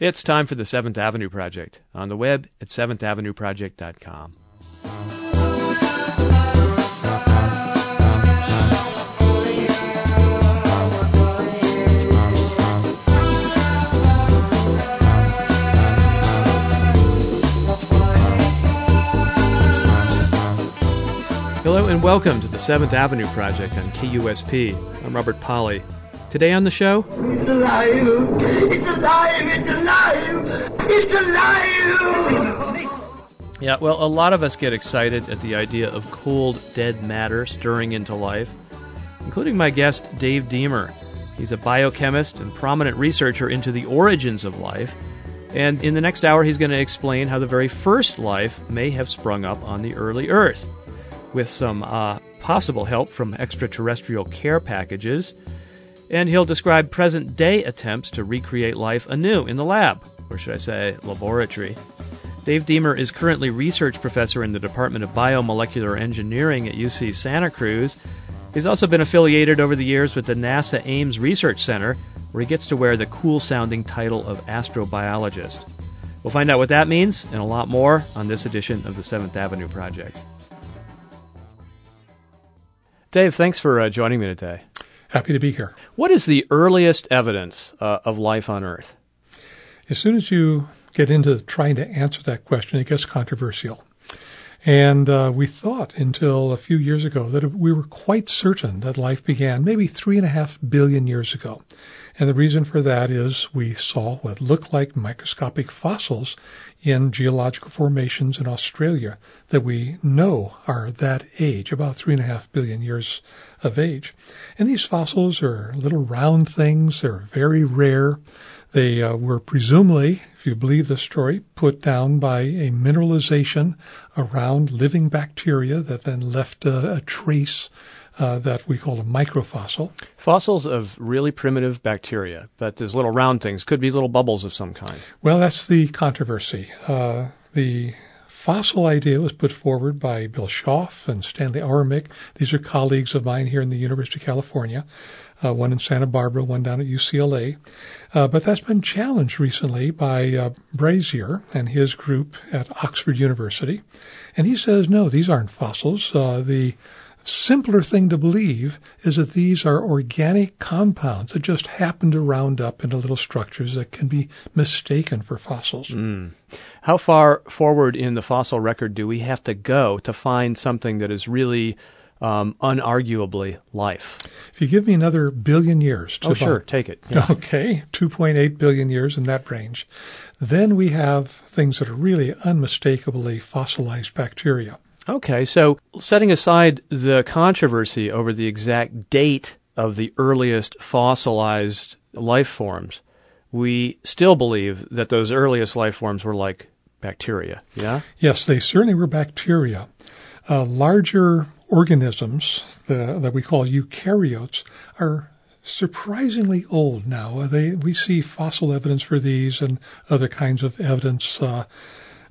It's time for the Seventh Avenue Project on the web at seventheavenueproject.com. Hello and welcome to the Seventh Avenue Project on KUSP. I'm Robert Pollie. Today on the show, It's alive! It's alive! It's alive! It's alive! Yeah, well, a lot of us get excited at the idea of cold, dead matter stirring into life, including my guest, Dave Deamer. He's a biochemist and prominent researcher into the origins of life. And in the next hour, he's going to explain how the very first life may have sprung up on the early Earth, with some uh, possible help from extraterrestrial care packages. And he'll describe present day attempts to recreate life anew in the lab, or should I say, laboratory. Dave Deamer is currently research professor in the Department of Biomolecular Engineering at UC Santa Cruz. He's also been affiliated over the years with the NASA Ames Research Center, where he gets to wear the cool sounding title of astrobiologist. We'll find out what that means and a lot more on this edition of the Seventh Avenue Project. Dave, thanks for uh, joining me today. Happy to be here. What is the earliest evidence uh, of life on Earth? As soon as you get into trying to answer that question, it gets controversial. And uh, we thought until a few years ago that we were quite certain that life began maybe three and a half billion years ago. And the reason for that is we saw what looked like microscopic fossils in geological formations in Australia that we know are that age, about three and a half billion years of age. And these fossils are little round things. They're very rare. They uh, were presumably, if you believe the story, put down by a mineralization around living bacteria that then left a, a trace uh, that we call a microfossil. Fossils of really primitive bacteria, but there's little round things, could be little bubbles of some kind. Well, that's the controversy. Uh, the fossil idea was put forward by Bill Schopf and Stanley Awramik. These are colleagues of mine here in the University of California, uh, one in Santa Barbara, one down at UCLA. Uh, but that's been challenged recently by uh, Brasier and his group at Oxford University. And he says, no, these aren't fossils. Uh, the simpler thing to believe is that these are organic compounds that just happen to round up into little structures that can be mistaken for fossils. Mm. How far forward in the fossil record do we have to go to find something that is really um, unarguably life? If you give me another billion years to oh, sure, take it. Yeah. Okay, 2.8 billion years in that range. Then we have things that are really unmistakably fossilized bacteria. Okay, so setting aside the controversy over the exact date of the earliest fossilized life forms, we still believe that those earliest life forms were like bacteria, yeah? Yes, they certainly were bacteria. Uh, larger organisms the, that we call eukaryotes are surprisingly old now. They, we see fossil evidence for these and other kinds of evidence uh,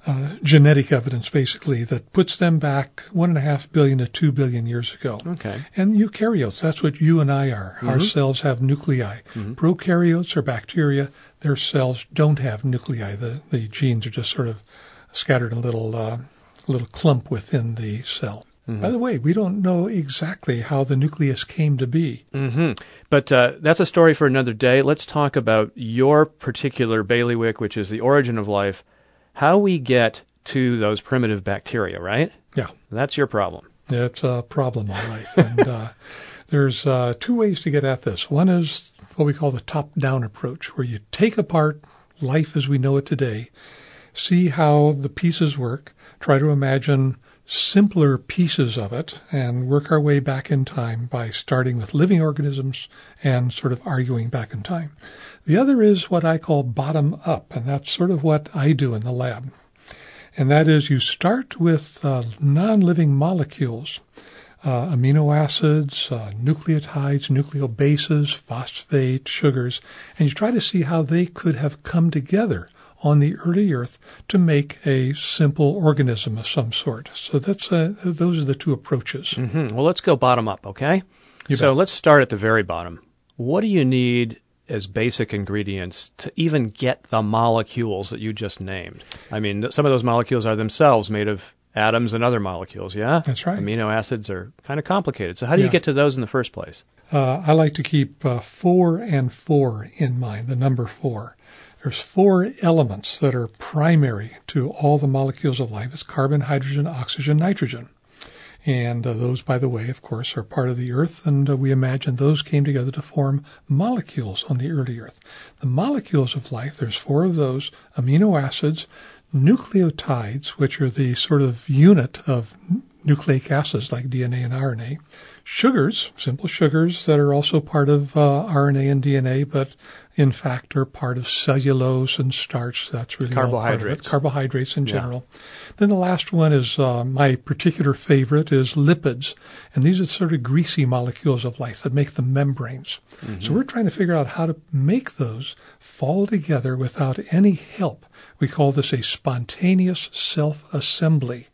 uh, genetic evidence, basically, that puts them back one and a half billion to two billion years ago. Okay. And eukaryotes, that's what you and I are. Mm-hmm. Our cells have nuclei. Mm-hmm. Prokaryotes are bacteria. Their cells don't have nuclei. The, the genes are just sort of scattered in a little, uh, little clump within the cell. Mm-hmm. By the way, we don't know exactly how the nucleus came to be. Mm-hmm. But uh, that's a story for another day. Let's talk about your particular bailiwick, which is the origin of life how we get to those primitive bacteria, right? Yeah. That's your problem. It's a problem, all right. and uh, there's uh, two ways to get at this. One is what we call the top down approach, where you take apart life as we know it today, see how the pieces work, try to imagine simpler pieces of it, and work our way back in time by starting with living organisms and sort of arguing back in time. The other is what I call bottom up, and that's sort of what I do in the lab. And that is you start with uh, non living molecules, uh, amino acids, uh, nucleotides, nucleobases, phosphate, sugars, and you try to see how they could have come together on the early Earth to make a simple organism of some sort. So that's uh, those are the two approaches. Mm-hmm. Well, let's go bottom up, okay? You so bet. let's start at the very bottom. What do you need as basic ingredients to even get the molecules that you just named. I mean, some of those molecules are themselves made of atoms and other molecules, yeah? That's right. Amino acids are kind of complicated. So, how do you get to those in the first place? Uh, I like to keep uh, four and four in mind, the number four. There's four elements that are primary to all the molecules of life. It's carbon, hydrogen, oxygen, nitrogen. And uh, those, by the way, of course, are part of the Earth, and uh, we imagine those came together to form molecules on the early Earth. The molecules of life, there's four of those amino acids, nucleotides, which are the sort of unit of nucleic acids like DNA and RNA, sugars, simple sugars that are also part of uh, RNA and DNA, but in fact are part of cellulose and starch. That's really all part of it. Carbohydrates. Carbohydrates in Yeah. general. Then the last one is uh, my particular favorite is lipids, and these are sort of greasy molecules of life that make the membranes. So we're trying to figure out how to make those fall together without any help. We call this a spontaneous self-assembly.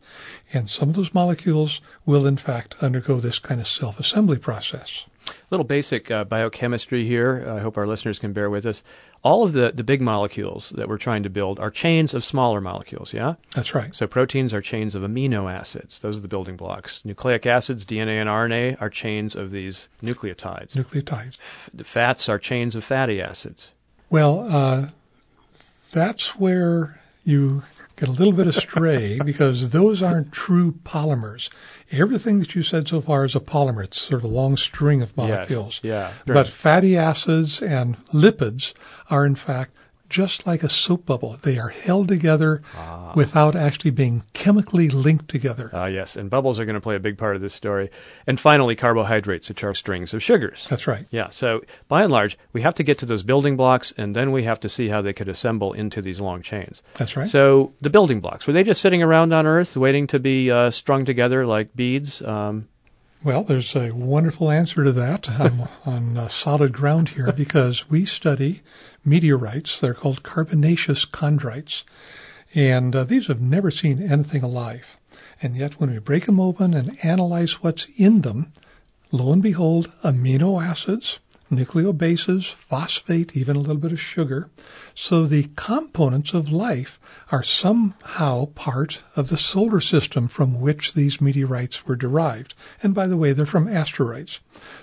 And some of those molecules will, in fact, undergo this kind of self-assembly process. Little basic uh, biochemistry here. I hope our listeners can bear with us. All of the, the big molecules that we're trying to build are chains of smaller molecules, yeah? That's right. So proteins are chains of amino acids. Those are the building blocks. Nucleic acids, DNA and RNA, are chains of these nucleotides. Nucleotides. The fats are chains of fatty acids. Well, uh, that's where you get a little bit astray because those aren't true polymers. Everything that you said so far is a polymer. It's sort of a long string of molecules. yeah. But fatty acids and lipids are, in fact, just like a soap bubble. They are held together without actually being chemically linked together. Ah, yes, and bubbles are going to play a big part of this story. And finally, carbohydrates, which are strings of sugars. That's right. Yeah, so by and large, we have to get to those building blocks, and then we have to see how they could assemble into these long chains. That's right. So the building blocks were they just sitting around on Earth waiting to be uh, strung together like beads? Um, Well, there's a wonderful answer to that. I'm on uh, solid ground here because we study meteorites. They're called carbonaceous chondrites. And uh, these have never seen anything alive. And yet, when we break them open and analyze what's in them, lo and behold, amino acids, nucleobases, phosphate, even a little bit of sugar. So the components of life are somehow part of the solar system from which these meteorites were derived. And by the way, they're from asteroids.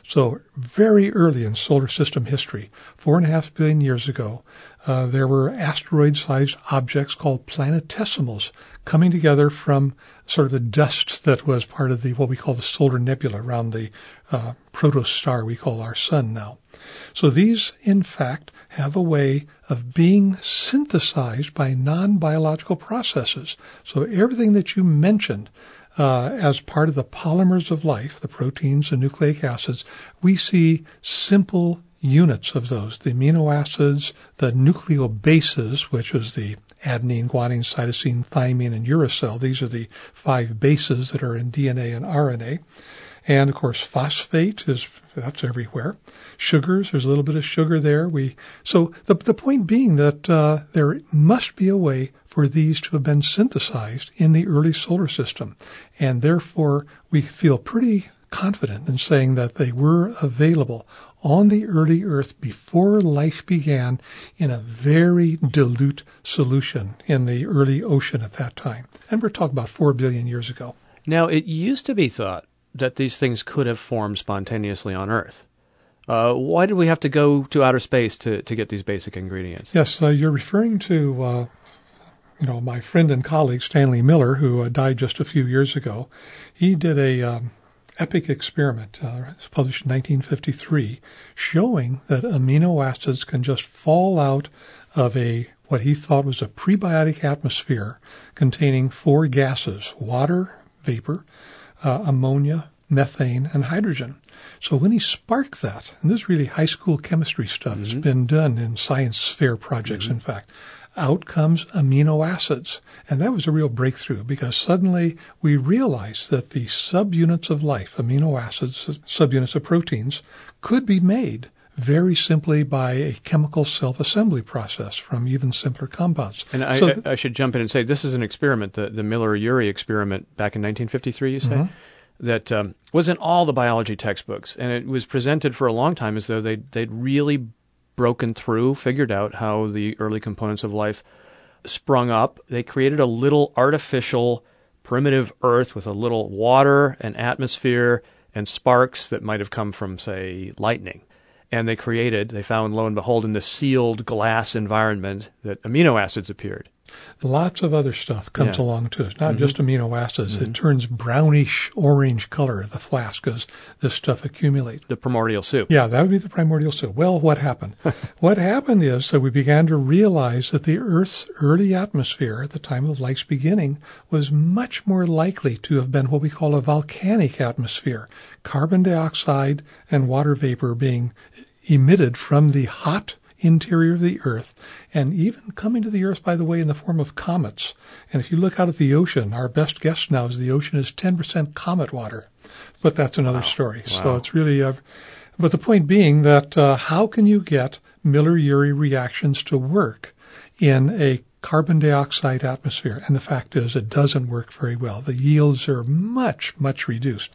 So very early in solar system history, four and a half billion years ago, uh, there were asteroid-sized objects called planetesimals coming together from sort of the dust that was part of the what we call the solar nebula around the uh, protostar we call our sun now. So these, in fact, have a way of being synthesized by non-biological processes. So everything that you mentioned uh, as part of the polymers of life, the proteins and nucleic acids, we see simple units of those, the amino acids, the nucleobases, which is the adenine, guanine, cytosine, thymine, and uracil. These are the five bases that are in DNA and RNA. And of course, phosphate is that's everywhere. Sugars, there's a little bit of sugar there. We so the the point being that uh, there must be a way for these to have been synthesized in the early solar system, and therefore we feel pretty confident in saying that they were available on the early Earth before life began in a very dilute solution in the early ocean at that time. And we're talking about four billion years ago. now, it used to be thought that these things could have formed spontaneously on Earth. Uh, why did we have to go to outer space to, to get these basic ingredients? Yes, uh, you're referring to, uh, you know, my friend and colleague Stanley Miller, who uh, died just a few years ago. He did a um, epic experiment, uh, it was published in 1953, showing that amino acids can just fall out of a what he thought was a prebiotic atmosphere containing four gases: water, vapor, uh, ammonia, methane, and hydrogen. So when he sparked that, and this is really high school chemistry stuff, it's been done in science fair projects, in fact, out comes amino acids. And that was a real breakthrough because suddenly we realized that the subunits of life, amino acids, subunits of proteins, could be made very simply by a chemical self-assembly process from even simpler compounds. And I, So I, I should jump in and say this is an experiment, the, the Miller-Urey experiment back in 1953, you say, Mm-hmm. that um, was in all the biology textbooks, and it was presented for a long time as though they'd, they'd really broken through, figured out how the early components of life sprung up. They created a little artificial primitive Earth with a little water and atmosphere and sparks that might have come from, say, lightning. And they created, they found, lo and behold, in this sealed glass environment that amino acids appeared. Lots of other stuff comes Yeah. along too. It's not mm-hmm. just amino acids. It mm-hmm. turns brownish orange color, the flask, as this stuff accumulates. The primordial soup. Yeah, that would be the primordial soup. Well, what happened? what happened is that we began to realize that the Earth's early atmosphere at the time of life's beginning was much more likely to have been what we call a volcanic atmosphere. Carbon dioxide and water vapor being emitted from the hot interior of the Earth, and even coming to the Earth, by the way, in the form of comets. And if you look out at the ocean, our best guess now is the ocean is 10% comet water. But that's another story. So it's really a. But the point being that uh, how can you get Miller-Urey reactions to work in a carbon dioxide atmosphere? And the fact is, it doesn't work very well. The yields are much, much reduced.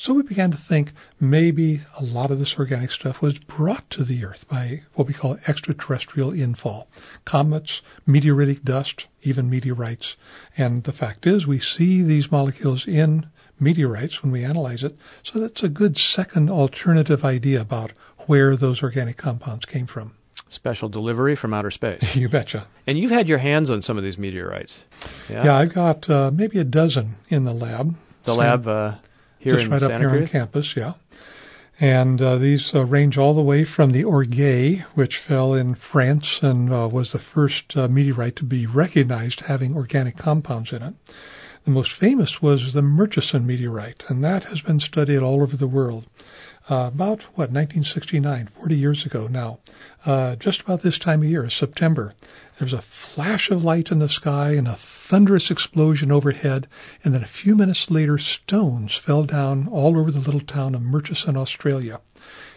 So we began to think maybe a lot of this organic stuff was brought to the Earth by what we call extraterrestrial infall. Comets, meteoritic dust, even meteorites. And the fact is, we see these molecules in meteorites when we analyze it. So that's a good second alternative idea about where those organic compounds came from. Special delivery from outer space. You betcha. and you've had your hands on some of these meteorites. Yeah. Yeah, I've got uh, maybe a dozen in the lab. the So- lab uh, here just right Santa up here on campus, yeah. And uh, these uh, range all the way from the Orgueil, which fell in France and uh, was the first uh, meteorite to be recognized having organic compounds in it. The most famous was the Murchison meteorite, and that has been studied all over the world. Uh, about, what, 1969, 40 years ago now. Uh, just about this time of year, September, there was a flash of light in the sky and a thunderous explosion overhead, and then a few minutes later, stones fell down all over the little town of Murchison, Australia.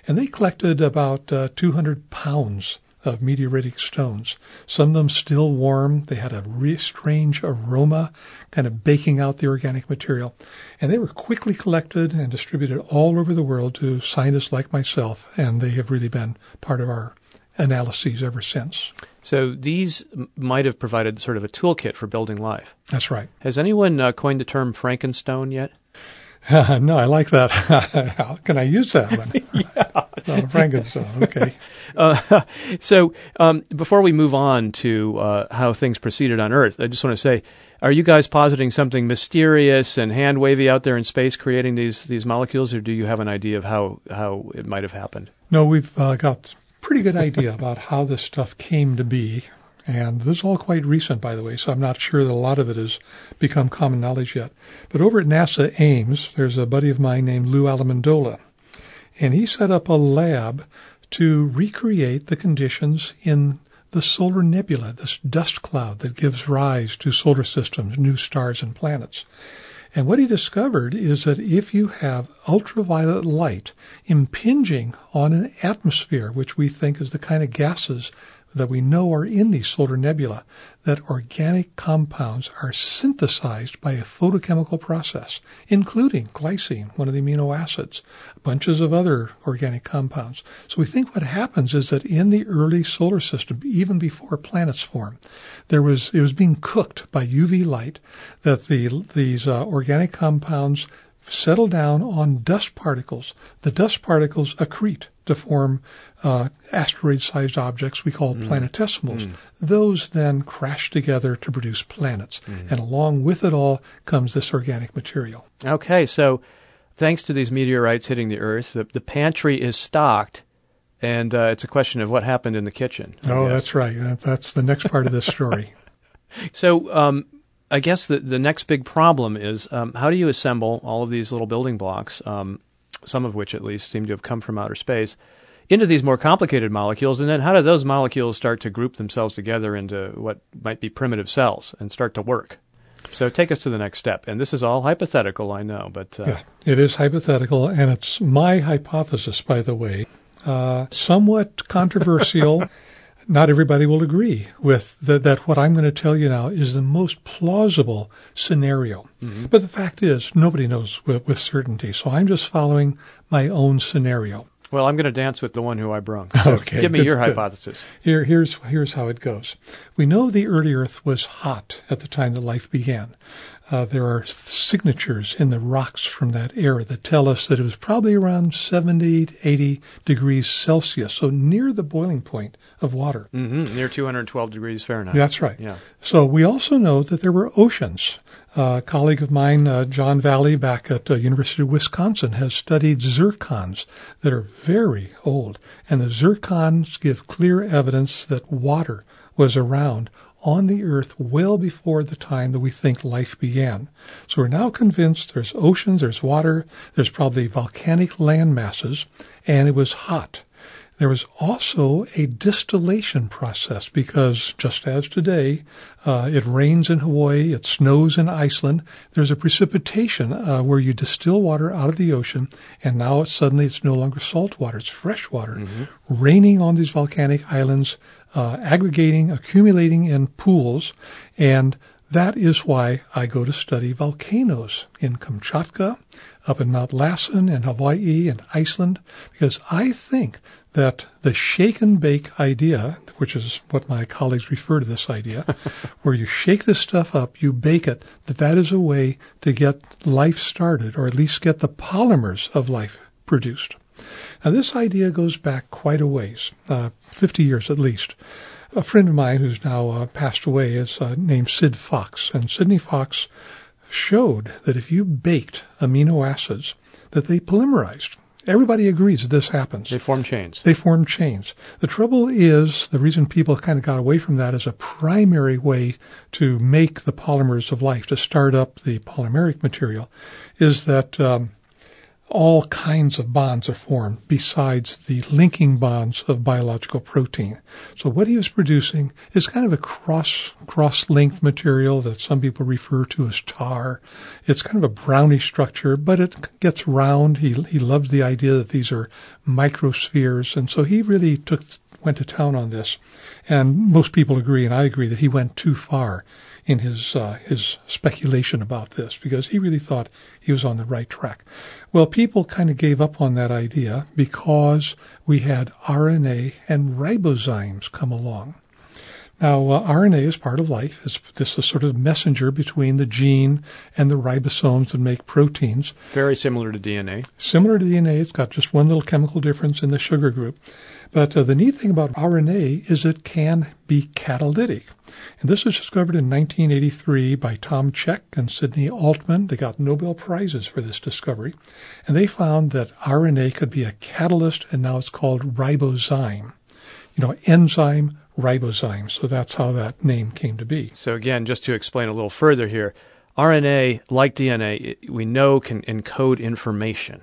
And they collected about uh, 200 pounds of meteoritic stones. Some of them still warm. They had a re- strange aroma, kind of baking out the organic material. And they were quickly collected and distributed all over the world to scientists like myself, and they have really been part of our analyses ever since. So these might have provided sort of a toolkit for building life. That's right. Has anyone uh, coined the term Frankenstone yet? no, I like that. How can I use that one? yeah. Frankenstein. Okay. Uh, so um, before we move on to uh, how things proceeded on Earth, I just want to say, are you guys positing something mysterious and hand wavy out there in space, creating these these molecules, or do you have an idea of how how it might have happened? No, we've uh, got pretty good idea about how this stuff came to be. And this is all quite recent, by the way, so I'm not sure that a lot of it has become common knowledge yet. But over at NASA Ames, there's a buddy of mine named Lou Allamandola, and he set up a lab to recreate the conditions in the solar nebula, this dust cloud that gives rise to solar systems, new stars and planets. And what he discovered is that if you have ultraviolet light impinging on an atmosphere, which we think is the kind of gases that we know are in these solar nebula, that organic compounds are synthesized by a photochemical process, including glycine, one of the amino acids, bunches of other organic compounds. So we think what happens is that in the early solar system, even before planets form, there was it was being cooked by UV light that the these uh, organic compounds settle down on dust particles. The dust particles accrete to form uh, asteroid-sized objects we call planetesimals. Those then crash together to produce planets, and along with it all comes this organic material. Okay, so thanks to these meteorites hitting the Earth, the, the pantry is stocked, and uh, it's a question of what happened in the kitchen. Oh, that's right. That- That's the next part of this story. So um, I guess the the next big problem is um, how do you assemble all of these little building blocks, um, some of which at least seem to have come from outer space, into these more complicated molecules, and then how do those molecules start to group themselves together into what might be primitive cells and start to work? So take us to the next step, and this is all hypothetical, I know, but uh, Yeah, it is hypothetical, and it's my hypothesis, by the way. Uh, somewhat controversial. Not everybody will agree with that, that what I'm going to tell you now is the most plausible scenario. Mm-hmm. But the fact is, nobody knows with, with certainty. So I'm just following my own scenario. Well, I'm going to dance with the one who I brung. Okay, Give me good, your good. hypothesis. Here, here's here's how it goes. We know the early Earth was hot at the time that life began. Uh, there are signatures in the rocks from that era that tell us that it was probably around 70 to 80 degrees Celsius, so near the boiling point of water. hmm Near 212 degrees Fahrenheit. That's right. Yeah. So we also know that there were oceans. Uh, a colleague of mine, uh, John Valley, back at uh, University of Wisconsin, has studied zircons that are very old, and the zircons give clear evidence that water was around on the earth well before the time that we think life began. So we're now convinced there's oceans, there's water, there's probably volcanic land masses, and it was hot. There was also a distillation process because just as today, uh, it rains in Hawaii, it snows in Iceland. There's a precipitation uh, where you distill water out of the ocean, and now it's, suddenly it's no longer salt water; it's fresh water, raining on these volcanic islands, uh, aggregating, accumulating in pools, and that is why I go to study volcanoes in Kamchatka, up in Mount Lassen, in Hawaii, and Iceland, because I think that the shake and bake idea, which is what my colleagues refer to this idea, where you shake this stuff up, you bake it, that that is a way to get life started, or at least get the polymers of life produced. Now, this idea goes back quite a ways, uh, 50 years at least. A friend of mine who's now uh, passed away is uh, named Sid Fox, and Sidney Fox showed that if you baked amino acids, that they polymerized. Everybody agrees this happens. They form chains. They form chains. The trouble is, the reason people kind of got away from that as a primary way to make the polymers of life, to start up the polymeric material, is that um, all kinds of bonds are formed besides the linking bonds of biological protein. So what he was producing is kind of a cross cross linked material that some people refer to as tar. It's kind of a brownish structure, but it gets round. He he loves the idea that these are microspheres, and so he really took went to town on this. And most people agree, and I agree, that he went too far in his uh, his speculation about this because he really thought he was on the right track. Well, people kind of gave up on that idea because we had RNA and ribozymes come along. Now, uh, RNA is part of life. It's this is sort of messenger between the gene and the ribosomes that make proteins. Very similar to DNA. Similar to DNA, it's got just one little chemical difference in the sugar group. But uh, the neat thing about RNA is it can be catalytic. And this was discovered in 1983 by Tom Cech and Sidney Altman. They got Nobel Prizes for this discovery. And they found that RNA could be a catalyst, and now it's called ribozyme. You know, enzyme, ribozyme. So that's how that name came to be. So again, just to explain a little further here, RNA, like DNA, we know can encode information.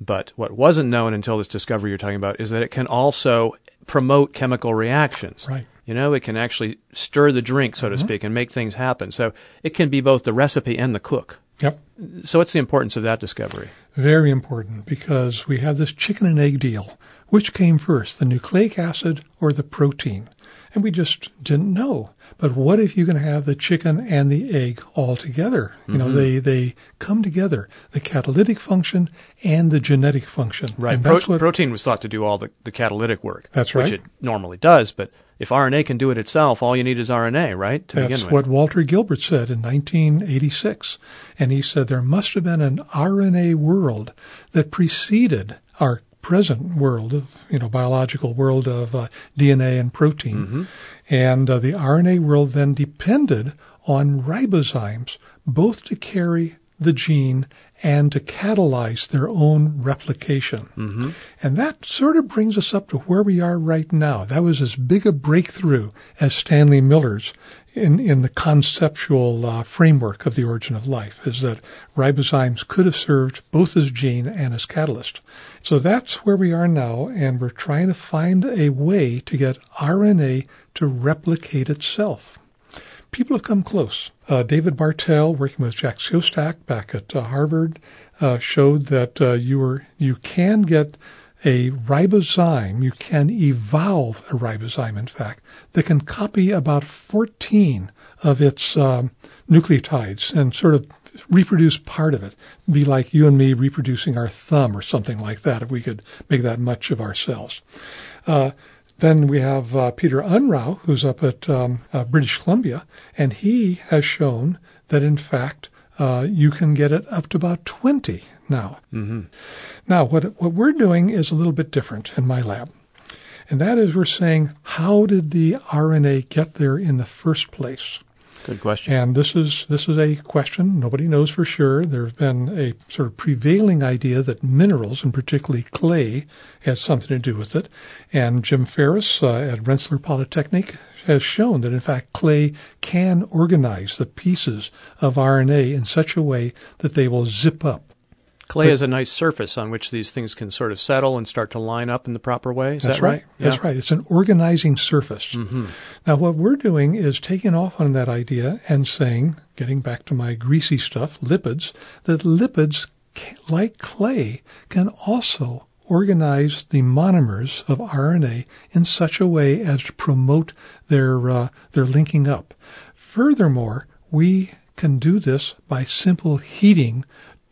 But what wasn't known until this discovery you're talking about is that it can also promote chemical reactions. Right. You know, it can actually stir the drink, so to mm-hmm. speak, and make things happen. So it can be both the recipe and the cook. Yep. So what's the importance of that discovery? Very important because we have this chicken and egg deal. Which came first, the nucleic acid or the protein? And we just didn't know. But what if you can have the chicken and the egg all together? You know, they, they come together, the catalytic function and the genetic function. And Pro- that's what, protein was thought to do all the, the catalytic work. That's right. Which it normally does, but if RNA can do it itself, all you need is RNA, right? To that's begin with. what Walter Gilbert said in 1986. And he said there must have been an RNA world that preceded our present world of, you know, biological world of uh, DNA and protein. Mm-hmm. And uh, the RNA world then depended on ribozymes, both to carry the gene and to catalyze their own replication. Mm-hmm. And that sort of brings us up to where we are right now. That was as big a breakthrough as Stanley Miller's in, in the conceptual uh, framework of the origin of life, is that ribozymes could have served both as gene and as catalyst. So that's where we are now, and we're trying to find a way to get RNA to replicate itself people have come close. Uh, David Bartel, working with Jack Szostak back at uh, Harvard, uh, showed that uh, you are you can get a ribozyme, you can evolve a ribozyme, in fact, that can copy about 14 of its um, nucleotides and sort of reproduce part of it. Be like you and me reproducing our thumb or something like that if we could make that much of ourselves. Uh, then we have uh, Peter Unrau, who's up at um, uh, British Columbia, and he has shown that in fact uh, you can get it up to about 20 now. Mm-hmm. Now, what, what we're doing is a little bit different in my lab. And that is we're saying, how did the RNA get there in the first place? Good question. And this is this is a question nobody knows for sure. There's been a sort of prevailing idea that minerals, and particularly clay, has something to do with it. And Jim Ferris uh, at Rensselaer Polytechnic has shown that in fact clay can organize the pieces of RNA in such a way that they will zip up Clay but, is a nice surface on which these things can sort of settle and start to line up in the proper way. Is that's that right? right? Yeah. That's right. It's an organizing surface. Mm-hmm. Now, what we're doing is taking off on that idea and saying, getting back to my greasy stuff, lipids, that lipids, like clay, can also organize the monomers of RNA in such a way as to promote their uh, their linking up. Furthermore, we can do this by simple heating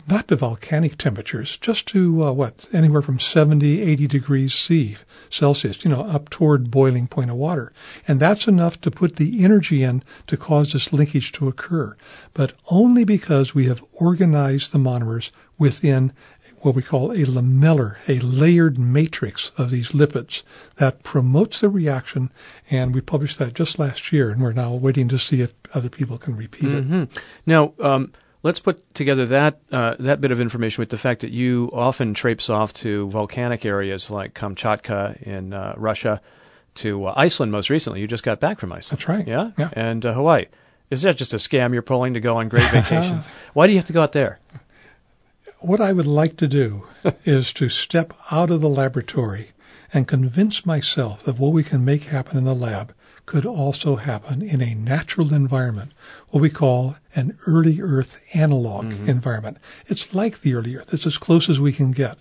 not to volcanic temperatures, just to uh, what, anywhere from 70, 80 degrees C, Celsius, you know, up toward boiling point of water. And that's enough to put the energy in to cause this linkage to occur, but only because we have organized the monomers within what we call a lamellar, a layered matrix of these lipids that promotes the reaction. And we published that just last year, and we're now waiting to see if other people can repeat mm-hmm. it. Now, um, Let's put together that uh, that bit of information with the fact that you often traipse off to volcanic areas like Kamchatka in uh, Russia, to uh, Iceland most recently. You just got back from Iceland. That's right. Yeah, yeah. and uh, Hawaii. Is that just a scam you're pulling to go on great vacations? Why do you have to go out there? What I would like to do is to step out of the laboratory and convince myself of what we can make happen in the lab could also happen in a natural environment, what we call an early Earth analog mm-hmm. environment. It's like the early Earth. It's as close as we can get.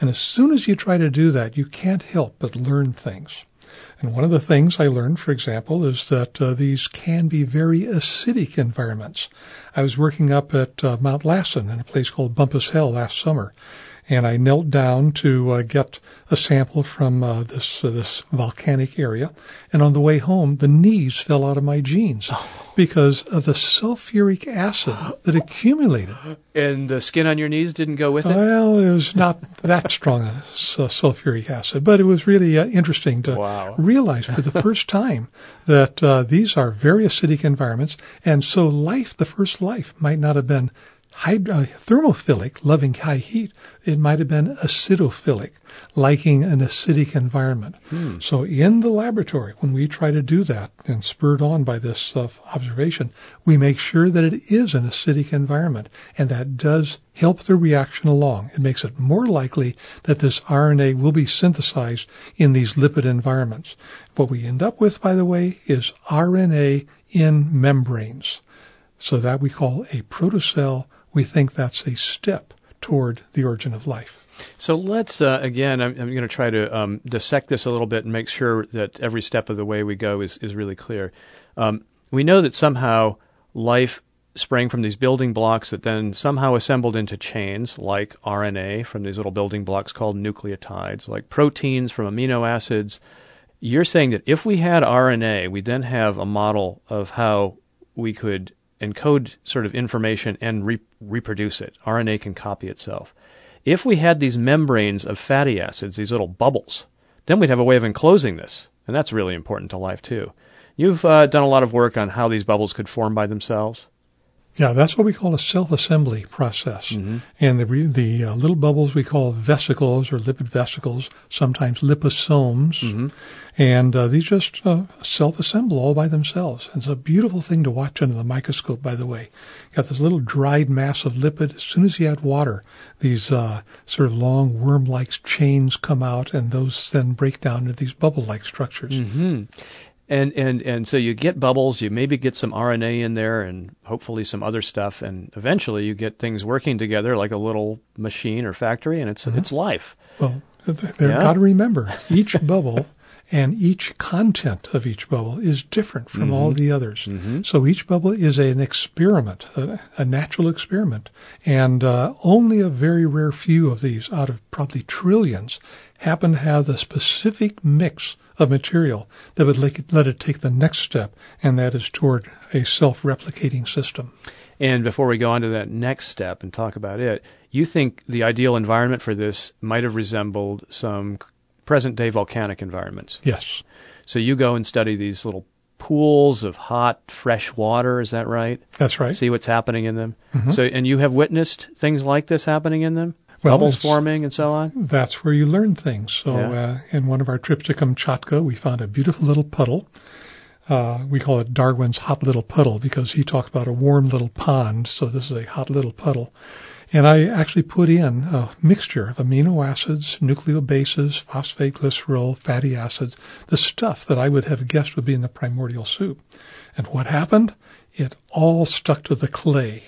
And as soon as you try to do that, you can't help but learn things. And one of the things I learned, for example, is that uh, these can be very acidic environments. I was working up at uh, Mount Lassen in a place called Bumpass Hell last summer, and I knelt down to uh, get a sample from uh, this uh, this volcanic area. And on the way home, the knees fell out of my jeans because of the sulfuric acid that accumulated. And the skin on your knees didn't go with it. Well, it was not that strong a sulfuric acid, but it was really uh, interesting to wow. realize for the first time that uh, these are very acidic environments, and so life, the first life, might not have been hyd- uh, thermophilic, loving high heat. It might have been acidophilic, liking an acidic environment. Hmm. So in the laboratory, when we try to do that, and spurred on by this uh, observation, we make sure that it is an acidic environment, and that does help the reaction along. It makes it more likely that this RNA will be synthesized in these lipid environments. What we end up with, by the way, is RNA in membranes. So that we call a protocell we think that's a step toward the origin of life. So let's, uh, again, I'm, I'm going to try to um, dissect this a little bit and make sure that every step of the way we go is, is really clear. Um, we know that somehow life sprang from these building blocks that then somehow assembled into chains, like RNA from these little building blocks called nucleotides, like proteins from amino acids. You're saying that if we had RNA, we then have a model of how we could encode sort of information and re- reproduce it. RNA can copy itself. If we had these membranes of fatty acids, these little bubbles, then we'd have a way of enclosing this, and that's really important to life too. You've uh, done a lot of work on how these bubbles could form by themselves. Yeah, that's what we call a self-assembly process. Mm-hmm. And the the uh, little bubbles we call vesicles or lipid vesicles, sometimes liposomes, mm-hmm. And uh, these just uh, self-assemble all by themselves. It's a beautiful thing to watch under the microscope. By the way, you got this little dried mass of lipid. As soon as you add water, these uh, sort of long worm-like chains come out, and those then break down into these bubble-like structures. Mm-hmm. And, and, and so you get bubbles, you maybe get some RNA in there and hopefully some other stuff. And eventually you get things working together like a little machine or factory and it's, mm-hmm. it's life. Well, they've yeah. got to remember each bubble and each content of each bubble is different from all the others. So each bubble is an experiment, a, a natural experiment, and uh, only a very rare few of these, out of probably trillions, happen to have the specific mix of material that would let it, let it take the next step, and that is toward a self-replicating system. And before we go on to that next step and talk about it, you think the ideal environment for this might have resembled some present day volcanic environments. Yes, So you go and study these little pools of hot, fresh water, is that right? that's right. See what's happening in them. So and you have witnessed things like this happening in them? Well, Bubbles forming and so on? that's where you learn things. So, Yeah. uh, in one of our trips to Kamchatka, we found a beautiful little puddle. Uh, we call it Darwin's hot little puddle because he talked about a warm little pond. So this is a hot little puddle. And I actually put in a mixture of amino acids, nucleobases, phosphate glycerol, fatty acids, the stuff that I would have guessed would be in the primordial soup. And what happened? It all stuck to the clay.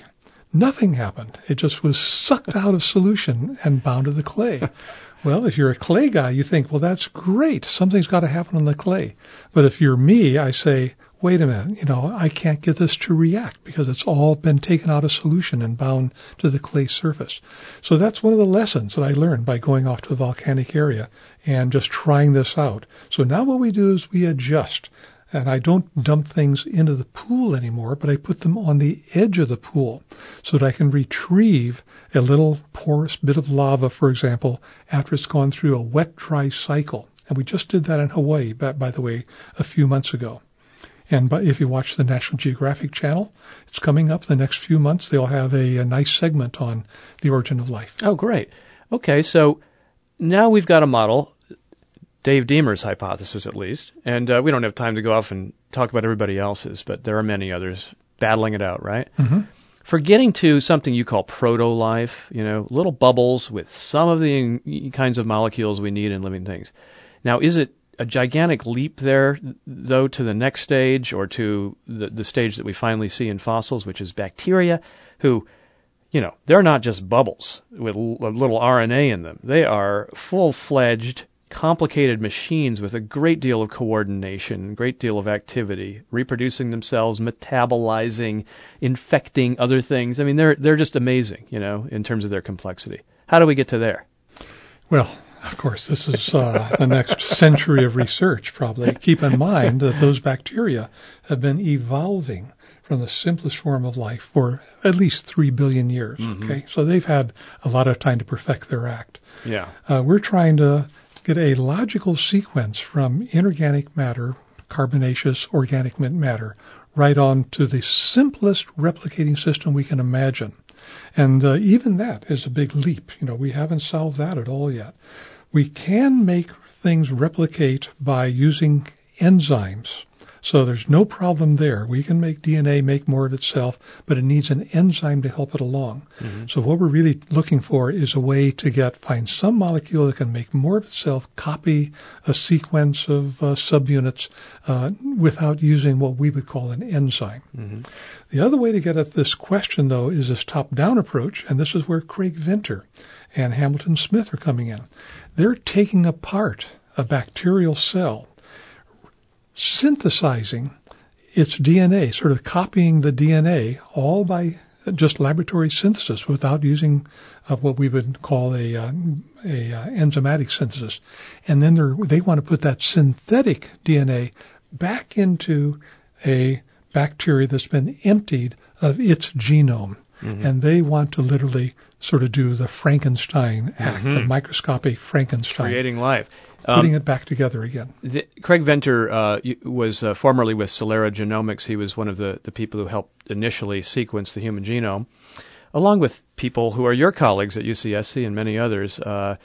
Nothing happened. It just was sucked out of solution and bound to the clay. Well, if you're a clay guy, you think, well, that's great. Something's got to happen on the clay. But if you're me, I say, wait a minute, you know, I can't get this to react because it's all been taken out of solution and bound to the clay surface. So that's one of the lessons that I learned by going off to the volcanic area and just trying this out. So now what we do is we adjust. And I don't dump things into the pool anymore, but I put them on the edge of the pool so that I can retrieve a little porous bit of lava, for example, after it's gone through a wet dry cycle. And we just did that in Hawaii, by, by the way, a few months ago. And but if you watch the National Geographic Channel, it's coming up the next few months. They'll have a, a nice segment on the origin of life. Oh, great. Okay, so now we've got a model, Dave Deamer's hypothesis at least, and uh, we don't have time to go off and talk about everybody else's, but there are many others battling it out, right? Mm-hmm. For getting to something you call proto life, you know, little bubbles with some of the in- kinds of molecules we need in living things. Now, is it a gigantic leap there, though, to the next stage or to the, the stage that we finally see in fossils, which is bacteria, who you know, they're not just bubbles with a little RNA in them. They are full fledged, complicated machines with a great deal of coordination, great deal of activity, reproducing themselves, metabolizing, infecting other things. I mean, they're, they're just amazing, you know, in terms of their complexity. How do we get to there? Well, of course, this is uh, the next century of research, probably. Keep in mind that those bacteria have been evolving from the simplest form of life for at least three billion years. Okay, so they've had a lot of time to perfect their act. Yeah. Uh, we're trying to get a logical sequence from inorganic matter, carbonaceous organic matter, right on to the simplest replicating system we can imagine. And uh, even that is a big leap. You know, we haven't solved that at all yet. We can make things replicate by using enzymes. So there's no problem there. We can make DNA make more of itself, but it needs an enzyme to help it along. So what we're really looking for is a way to get find some molecule that can make more of itself, copy a sequence of uh, subunits uh, without using what we would call an enzyme. The other way to get at this question, though, is this top-down approach, and this is where Craig Venter and Hamilton Smith are coming in. They're taking apart a bacterial cell synthesizing its DNA, sort of copying the DNA, all by just laboratory synthesis without using uh, what we would call a, uh, a uh, enzymatic synthesis. And then they're- they want to put that synthetic DNA back into a bacteria that's been emptied of its genome. And they want to literally sort of do the Frankenstein act, the microscopic Frankenstein, Creating life. putting it back together again. The, Craig Venter uh, was uh, formerly with Celera Genomics. He was one of the, the people who helped initially sequence the human genome, along with people who are your colleagues at UCSC and many others. Uh,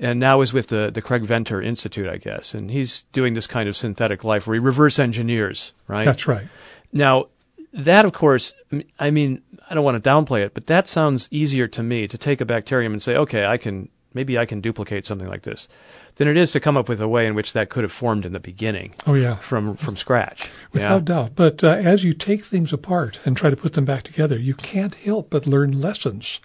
and now is with the, the Craig Venter Institute, I guess. And he's doing this kind of synthetic life where he reverse engineers, right? That's right. Now, that, of course, I mean, I don't want to downplay it, but that sounds easier to me to take a bacterium and say, okay, I can, maybe I can duplicate something like this, than it is to come up with a way in which that could have formed in the beginning Oh, yeah. from, from scratch. Without yeah? doubt. But uh, as you take things apart and try to put them back together, you can't help but learn lessons.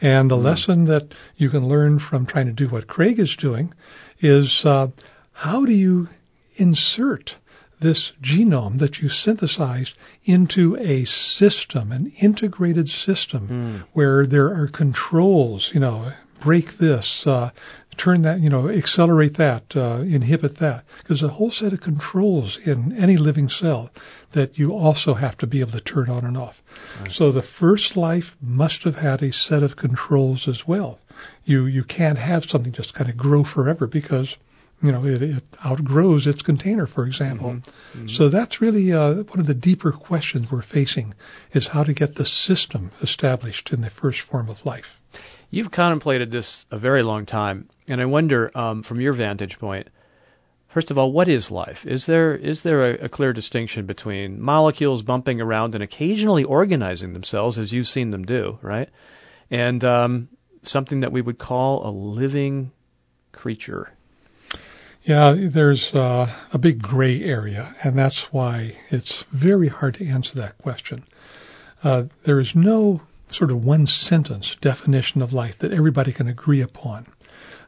And the lesson that you can learn from trying to do what Craig is doing is uh, how do you insert this genome that you synthesized into a system, an integrated system where there are controls, you know, break this, uh, turn that, you know, accelerate that, uh, inhibit that. There's a whole set of controls in any living cell that you also have to be able to turn on and off. So the first life must have had a set of controls as well. You you can't have something just kind of grow forever because you know it, it outgrows its container, for example. So that's really uh, one of the deeper questions we're facing is how to get the system established in the first form of life. You've contemplated this a very long time, and I wonder, um, from your vantage point, first of all, what is life? Is there is there a, a clear distinction between molecules bumping around and occasionally organizing themselves, as you've seen them do, right, and um, something that we would call a living creature? Yeah, there's uh, a big gray area, and that's why it's very hard to answer that question. Uh, there is no sort of one sentence definition of life that everybody can agree upon.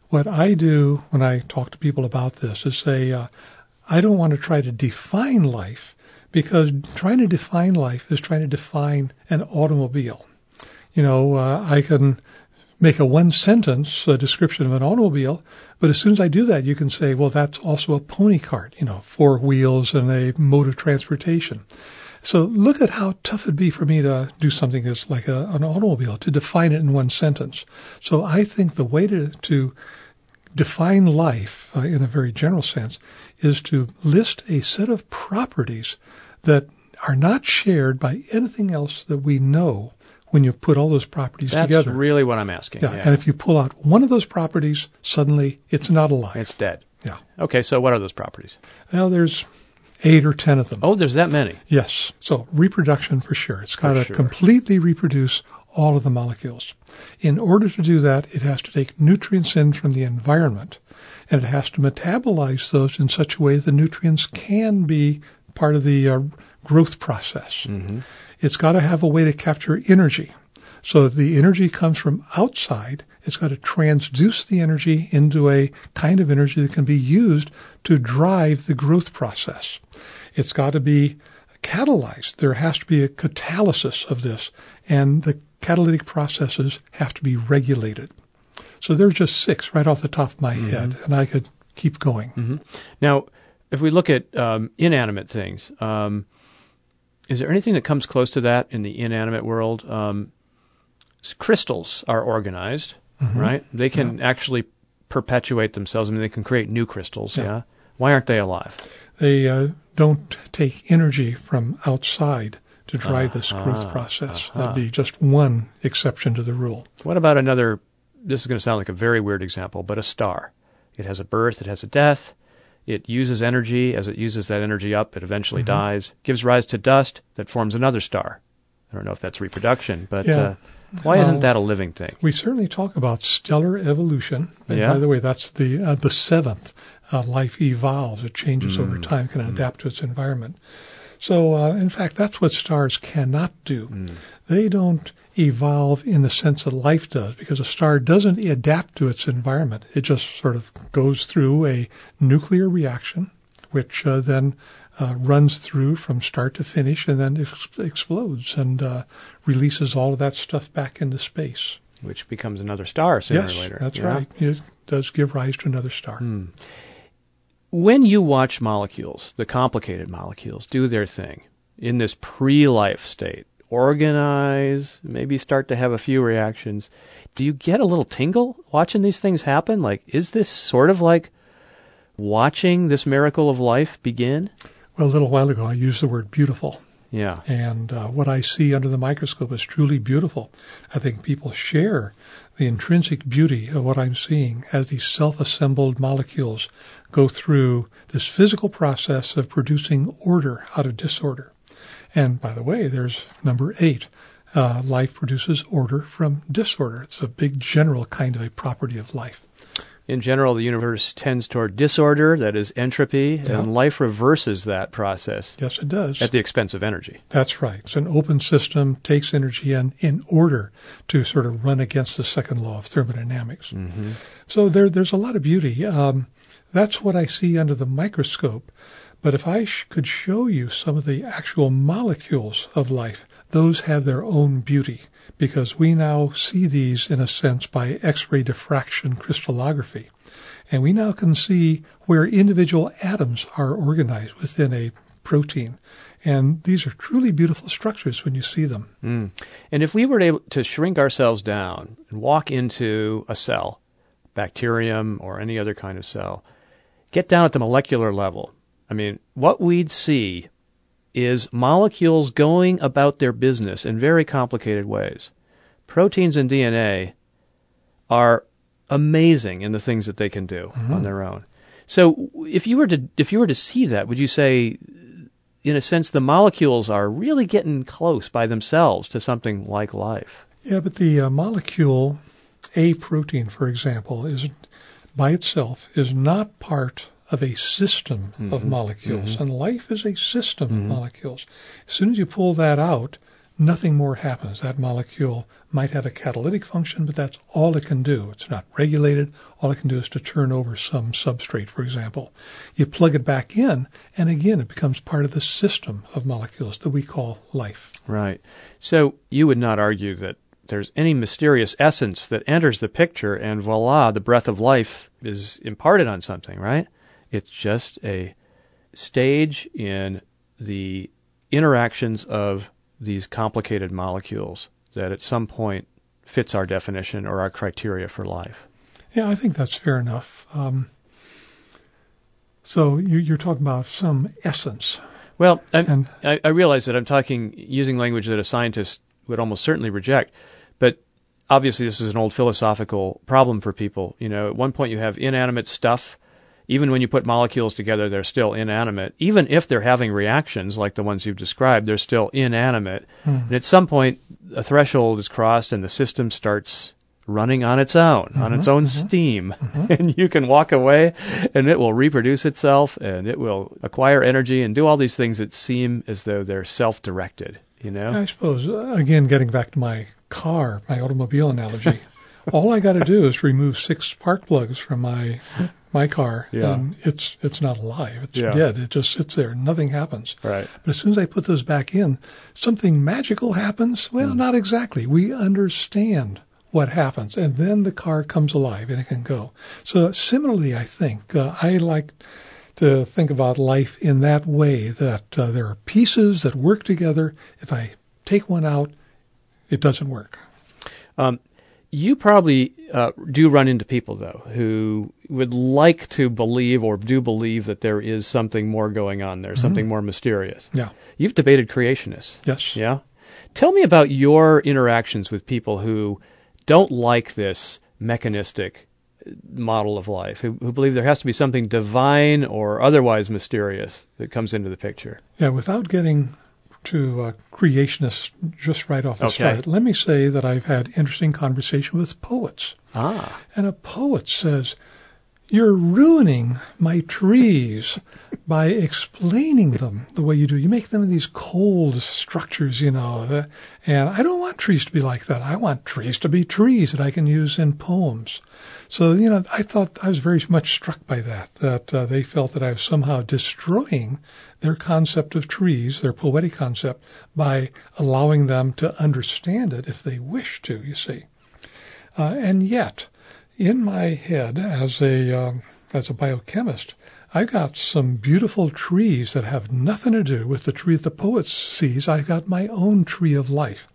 What I do when I talk to people about this is say, uh, I don't want to try to define life because trying to define life is trying to define an automobile. You know, uh, I can make a one sentence description of an automobile, but as soon as I do that, you can say, well, that's also a pony cart, you know, four wheels and a mode of transportation. So look at how tough it'd be for me to do something that's like a, an automobile, to define it in one sentence. So I think the way to, to define life uh, in a very general sense is to list a set of properties that are not shared by anything else that we know when you put all those properties That's together. That's really what I'm asking. yeah. And if you pull out one of those properties, suddenly it's not alive. it's dead. yeah. Okay, so what are those properties? Well, there's eight or ten of them. Oh, there's that many. Yes. So reproduction for sure. It's got to sure. completely reproduce all of the molecules. In order to do that, it has to take nutrients in from the environment and it has to metabolize those in such a way the nutrients can be part of the uh, growth process. It's got to have a way to capture energy. So the energy comes from outside. It's got to transduce the energy into a kind of energy that can be used to drive the growth process. It's got to be catalyzed. There has to be a catalysis of this, and the catalytic processes have to be regulated. So there's just six right off the top of my head, and I could keep going. Now, if we look at um, inanimate things, um, is there anything that comes close to that in the inanimate world? Um, crystals are organized, right? They can actually perpetuate themselves. I mean, they can create new crystals. Yeah. Yeah. Why aren't they alive? They uh, don't take energy from outside to drive this growth process. That'd be just one exception to the rule. What about another? This is going to sound like a very weird example, but a star. It has a birth, it has a death. It uses energy. As it uses that energy up, it eventually dies, gives rise to dust that forms another star. I don't know if that's reproduction, but Yeah. uh, why isn't Uh, that a living thing? We certainly talk about stellar evolution. And Yeah. by the way, that's the uh, the seventh. Uh, life evolves; it changes over time, can adapt to its environment. So, uh, in fact, that's what stars cannot do. They don't evolve in the sense that life does, because a star doesn't adapt to its environment. It just sort of goes through a nuclear reaction, which uh, then uh, runs through from start to finish, and then ex- explodes and uh, releases all of that stuff back into space. Which becomes another star sooner yes, or later. that's yeah? right. It does give rise to another star. When you watch molecules, the complicated molecules, do their thing in this pre-life state, organize, maybe start to have a few reactions, do you get a little tingle watching these things happen? Like, is this sort of like watching this miracle of life begin? Well, a little while ago, I used the word beautiful. Yeah. And uh, what I see under the microscope is truly beautiful. I think people share the intrinsic beauty of what I'm seeing as these self assembled molecules go through this physical process of producing order out of disorder. And by the way, there's number eight. Uh, life produces order from disorder. It's a big general kind of a property of life. In general, the universe tends toward disorder, that is entropy, Yeah. and life reverses that process Yes, it does. at the expense of energy. That's right. It's an open system, takes energy in in order to sort of run against the second law of thermodynamics. So there, there's a lot of beauty. Um, that's what I see under the microscope. But if I sh- could show you some of the actual molecules of life, those have their own beauty because we now see these in a sense by X-ray diffraction crystallography. And we now can see where individual atoms are organized within a protein. And these are truly beautiful structures when you see them. Mm. And if we were able to shrink ourselves down and walk into a cell, bacterium or any other kind of cell, get down at the molecular level, I mean, what we'd see is molecules going about their business in very complicated ways. Proteins and DNA are amazing in the things that they can do mm-hmm. on their own. So if you were to if you were to see that, would you say in a sense the molecules are really getting close by themselves to something like life? Yeah, but the uh, molecule A protein, for example, is by itself is not part of a system mm-hmm. of molecules. Mm-hmm. And life is a system mm-hmm. of molecules. As soon as you pull that out, nothing more happens. That molecule might have a catalytic function, but that's all it can do. It's not regulated. All it can do is to turn over some substrate, for example. You plug it back in, and again, it becomes part of the system of molecules that we call life. Right. So you would not argue that there's any mysterious essence that enters the picture, and voila, the breath of life is imparted on something, right? It's just a stage in the interactions of these complicated molecules that at some point fits our definition or our criteria for life. Yeah, I think that's fair enough. Um, so you, are talking about some essence. Well, and, I, I realize that I'm talking using language that a scientist would almost certainly reject, but obviously this is an old philosophical problem for people. You know, at one point you have inanimate stuff even when you put molecules together, they're still inanimate. Even if they're having reactions like the ones you've described, they're still inanimate. Hmm. And at some point, a threshold is crossed and the system starts running on its own, mm-hmm, on its own mm-hmm, steam. Mm-hmm. And you can walk away and it will reproduce itself and it will acquire energy and do all these things that seem as though they're self directed, you know? I suppose, uh, again, getting back to my car, my automobile analogy, all I got to do is remove six spark plugs from my my car, yeah. and it's it's not alive. It's yeah. dead. It just sits there. Nothing happens. Right. But as soon as I put those back in, something magical happens. Well, mm. not exactly. We understand what happens, and then the car comes alive and it can go. So similarly, I think uh, I like to think about life in that way. That uh, there are pieces that work together. If I take one out, it doesn't work. Um, you probably uh, do run into people, though, who would like to believe or do believe that there is something more going on there, mm-hmm. something more mysterious. Yeah. You've debated creationists. Yes. Yeah. Tell me about your interactions with people who don't like this mechanistic model of life, who, who believe there has to be something divine or otherwise mysterious that comes into the picture. Yeah, without getting to uh, creationists just right off the okay. start, let me say that I've had interesting conversation with poets. Ah. And a poet says, you're ruining my trees by explaining them the way you do. You make them these cold structures, you know. and I don't want trees to be like that. I want trees to be trees that I can use in poems. So, you know, I thought I was very much struck by that, that uh, they felt that I was somehow destroying their concept of trees, their poetic concept, by allowing them to understand it if they wish to, you see. Uh, and yet, in my head as a, um, as a biochemist, I've got some beautiful trees that have nothing to do with the tree that the poet sees. I've got my own tree of life.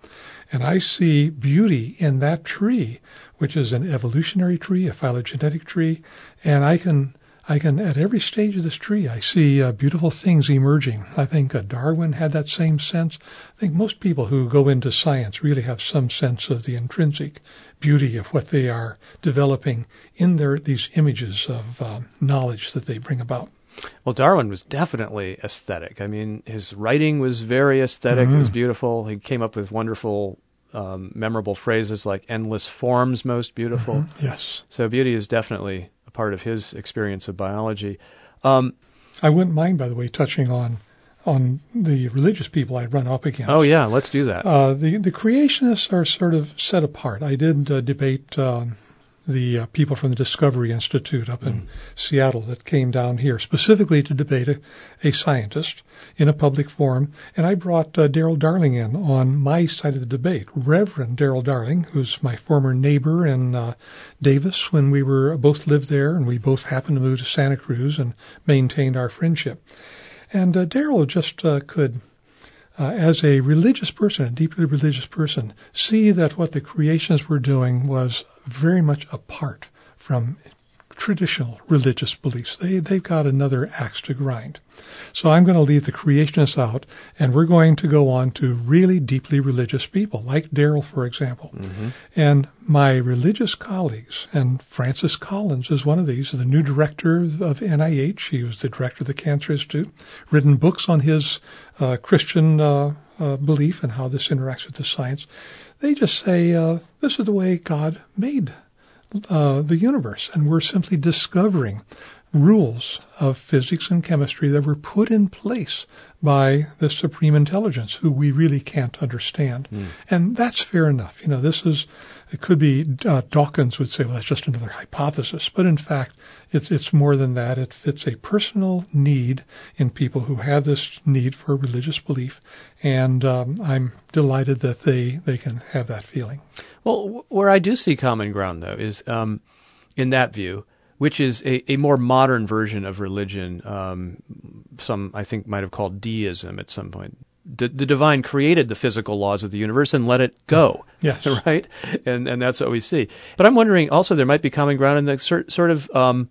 And I see beauty in that tree, which is an evolutionary tree, a phylogenetic tree, and I can I can, at every stage of this tree, I see uh, beautiful things emerging. I think uh, Darwin had that same sense. I think most people who go into science really have some sense of the intrinsic beauty of what they are developing in their these images of uh, knowledge that they bring about. Well, Darwin was definitely aesthetic. I mean, his writing was very esthetic mm-hmm. It was mm-hmm. beautiful. He came up with wonderful, um, memorable phrases like "endless forms, most beautiful." Mm-hmm. Yes. So beauty is definitely a part of his experience of biology. Um, I wouldn't mind, by the way, touching on on the religious people I run up against. Oh yeah, let's do that. Uh, the the creationists are sort of set apart. I did uh, debate um, the uh, people from the Discovery Institute up in Seattle that came down here specifically to debate a, a scientist in a public forum. And I brought uh, Daryl Darling in on my side of the debate. Reverend Daryl Darling, who's my former neighbor in uh, Davis when we were both lived there, and we both happened to move to Santa Cruz and maintained our friendship. And uh, Daryl just uh, could uh, as a religious person, a deeply religious person, see that what the creations were doing was very much apart from traditional religious beliefs. They, they've got another axe to grind. So I'm going to leave the creationists out, and we're going to go on to really deeply religious people, like Daryl, for example. And my religious colleagues, and Francis Collins is one of these, the new director of NIH. He was the director of the Cancer Institute, written books on his uh, Christian uh, uh, belief and how this interacts with the science. They just say uh, this is the way God made uh, the universe, and we're simply discovering rules of physics and chemistry that were put in place by the supreme intelligence, who we really can't understand. And that's fair enough. You know, this is it could be uh, Dawkins would say, well, that's just another hypothesis, but in fact, it's it's more than that. It fits a personal need in people who have this need for religious belief, and um, I'm delighted that they they can have that feeling. Well, where I do see common ground, though, is um, in that view, which is a, a more modern version of religion. Um, some, I think, might have called deism at some point. D- the divine created the physical laws of the universe and let it go. Yes. right? And and that's what we see. But I'm wondering also there might be common ground in the sort, sort of um,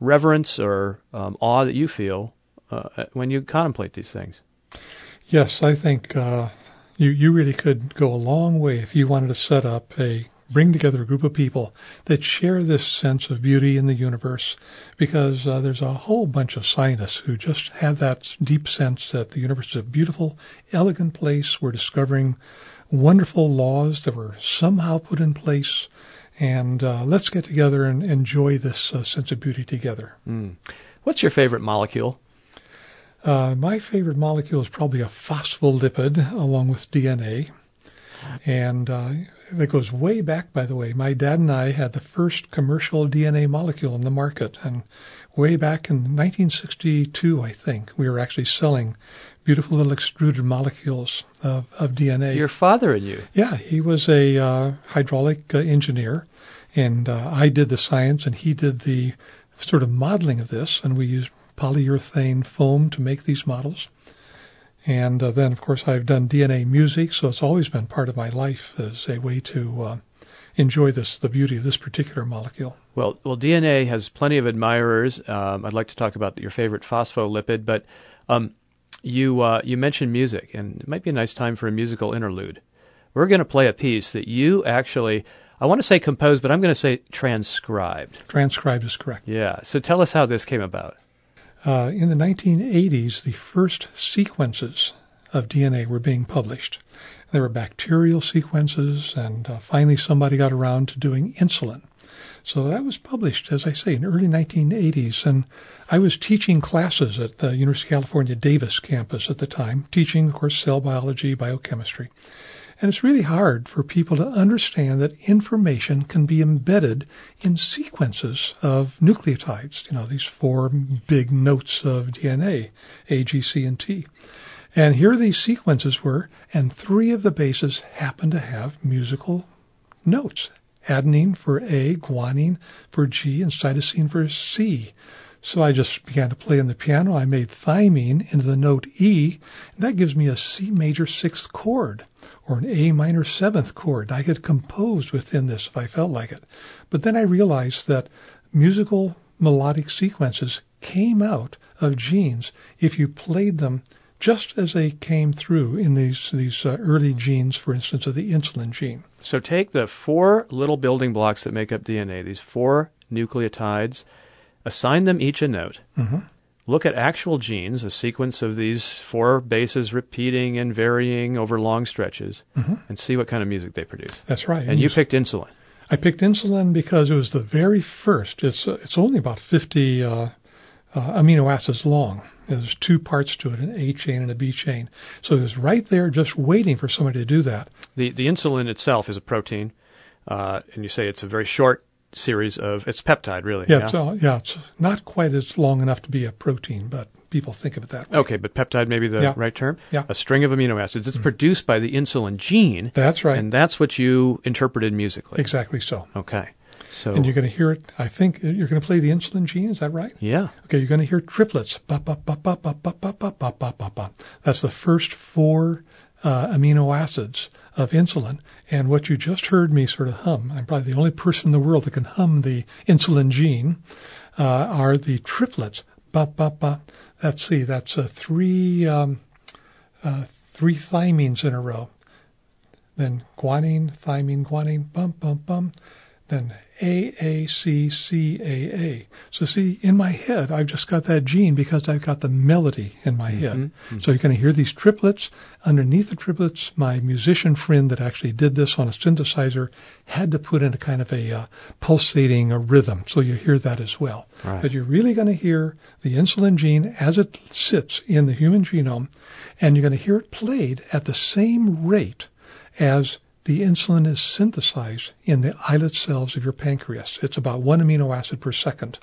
reverence or um, awe that you feel uh, when you contemplate these things. Yes, I think uh, you you really could go a long way if you wanted to set up a bring together a group of people that share this sense of beauty in the universe, because uh, there's a whole bunch of scientists who just have that deep sense that the universe is a beautiful, elegant place. We're discovering wonderful laws that were somehow put in place. And uh, let's get together and enjoy this uh, sense of beauty together. What's your favorite molecule? Uh, my favorite molecule is probably a phospholipid along with DNA. And uh, that goes way back, by the way. My dad and I had the first commercial DNA molecule in the market. And way back in 1962, I think, we were actually selling beautiful little extruded molecules of, of DNA. Your father and you. Yeah, he was a uh, hydraulic uh, engineer, and uh, I did the science, and he did the sort of modeling of this, and we used polyurethane foam to make these models. And uh, then, of course, I've done DNA music, so it's always been part of my life as a way to uh, enjoy this, the beauty of this particular molecule. Well, well, DNA has plenty of admirers. Um, I'd like to talk about your favorite phospholipid, but um, you uh, you mentioned music, and it might be a nice time for a musical interlude. We're going to play a piece that you actually, I want to say composed, but I'm going to say transcribed. Transcribed is correct. Yeah. So tell us how this came about. Uh, in the 1980s, the first sequences of DNA were being published. There were bacterial sequences, and uh, finally somebody got around to doing insulin. So that was published, as I say, in early 1980s. And I was teaching classes at the University of California Davis campus at the time, teaching, of course, cell biology, biochemistry. And it's really hard for people to understand that information can be embedded in sequences of nucleotides, you know, these four big notes of DNA, A, G, C, and T. And here these sequences were, and three of the bases happen to have musical notes. Adenine for A, guanine for G, and cytosine for C. So I just began to play on the piano. I made thymine into the note E, and that gives me a C major sixth chord or an A minor seventh chord. I could compose within this if I felt like it. But then I realized that musical melodic sequences came out of genes if you played them just as they came through in these these uh, early genes, for instance, of the insulin gene. So take the four little building blocks that make up DNA, these four nucleotides, assign them each a note. Mm-hmm. Look at actual genes, a sequence of these four bases repeating and varying over long stretches, and see what kind of music they produce. That's right. And you picked insulin. I picked insulin because it was the very first. It's uh, it's only about fifty uh, uh, amino acids long. There's two parts to it, an A chain and a B chain. So it was right there, just waiting for somebody to do that. The the insulin itself is a protein, uh, and you say it's a very short series of it's peptide, really. Yeah, It's, uh, yeah, it's not quite as long enough to be a protein, but people think of it that way. Okay, but peptide may be the Yeah. right term. Yeah. Mm-hmm. A string of amino acids. It's produced by the insulin gene, That's right. and that's what you interpreted musically. exactly so. Okay. So And you're going to hear it. I think you're going to play the insulin gene. Is that right? yeah. Okay, you're going to hear triplets. Ba, ba, ba, ba, ba, ba, ba, ba, ba, ba, ba. That's the first four uh, amino acids of insulin. And what you just heard me sort of hum, I'm probably the only person in the world that can hum the insulin gene, uh, are the triplets. Ba, ba, ba. Let's see, that's uh, three, um, uh, three thymines in a row. Then guanine, thymine, guanine, bum, bum, bum. Then AACCAA. So see, in my head, I've just got that gene because I've got the melody in my mm-hmm. head. Mm-hmm. So you're going to hear these triplets. Underneath the triplets, my musician friend that actually did this on a synthesizer had to put in a kind of a uh, pulsating a rhythm. So you hear that as well. Right. But you're really going to hear the insulin gene as it sits in the human genome, and you're going to hear it played at the same rate as the insulin is synthesized in the islet cells of your pancreas. It's about one amino acid per second.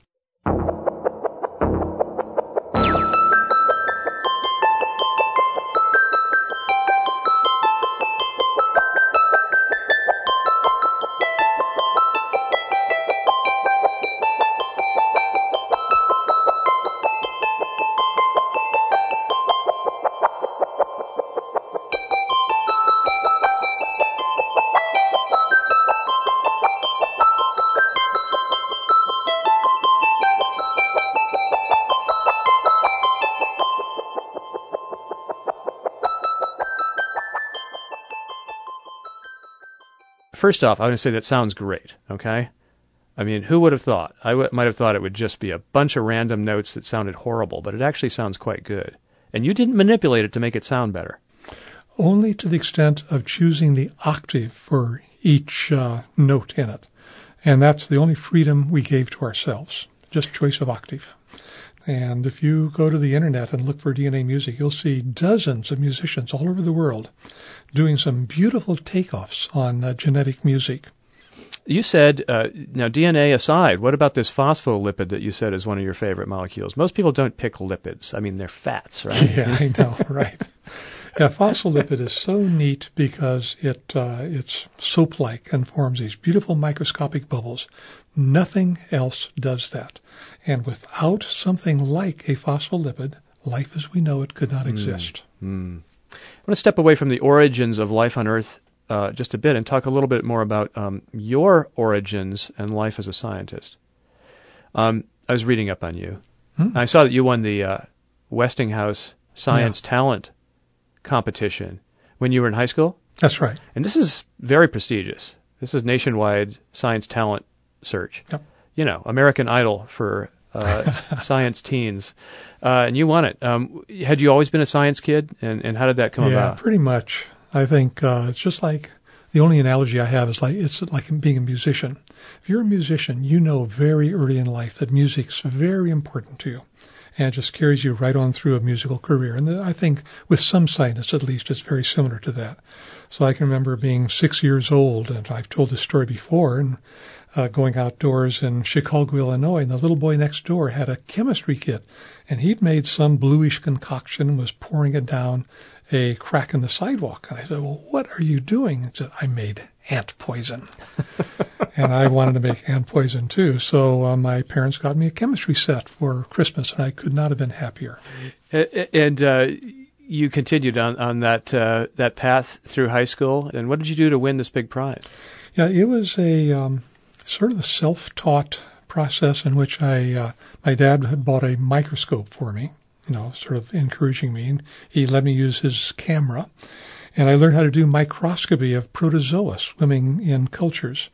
First off, I want to say that sounds great. Okay. I mean, who would have thought? I w- might have thought it would just be a bunch of random notes that sounded horrible, but it actually sounds quite good. And you didn't manipulate it to make it sound better. Only to the extent of choosing the octave for each uh, note in it. And that's the only freedom we gave to ourselves, just choice of octave. And if you go to the internet and look for DNA music, you'll see dozens of musicians all over the world doing some beautiful takeoffs on uh, genetic music. You said, uh, now DNA aside, what about this phospholipid that you said is one of your favorite molecules? Most people don't pick lipids. I mean, they're fats, right? Yeah, I know, right? Yeah, phospholipid is so neat because it uh, it's soap-like and forms these beautiful microscopic bubbles. Nothing else does that, and without something like a phospholipid, life as we know it could not exist. I want to step away from the origins of life on Earth uh, just a bit and talk a little bit more about um, your origins and life as a scientist. Um, I was reading up on you. I saw that you won the uh, Westinghouse Science Talent competition when you were in high school, That's right. and this is very prestigious. This is nationwide science talent search. Yep. You know, American Idol for science teens, uh, and you won it. Um, had you always been a science kid, and, and how did that come yeah, about? pretty much. I think uh, it's just like the only analogy I have is like it's like being a musician. If you're a musician, you know very early in life that music's very important to you, and it just carries you right on through a musical career. And I think with some scientists, at least, it's very similar to that. So I can remember being six years old, and I've told this story before, and uh, going outdoors in Chicago, Illinois, and the little boy next door had a chemistry kit, and he'd made some bluish concoction and was pouring it down a crack in the sidewalk. And I said, Well, what are you doing? He said, I made ant poison. and I wanted to make ant poison too. So uh, my parents got me a chemistry set for Christmas, and I could not have been happier. And uh, you continued on on that uh, that path through high school. And what did you do to win this big prize? Yeah, it was a um, sort of a self-taught process in which I, uh, my dad had bought a microscope for me, you know, sort of encouraging me, and he let me use his camera, and I learned how to do microscopy of protozoa swimming in cultures,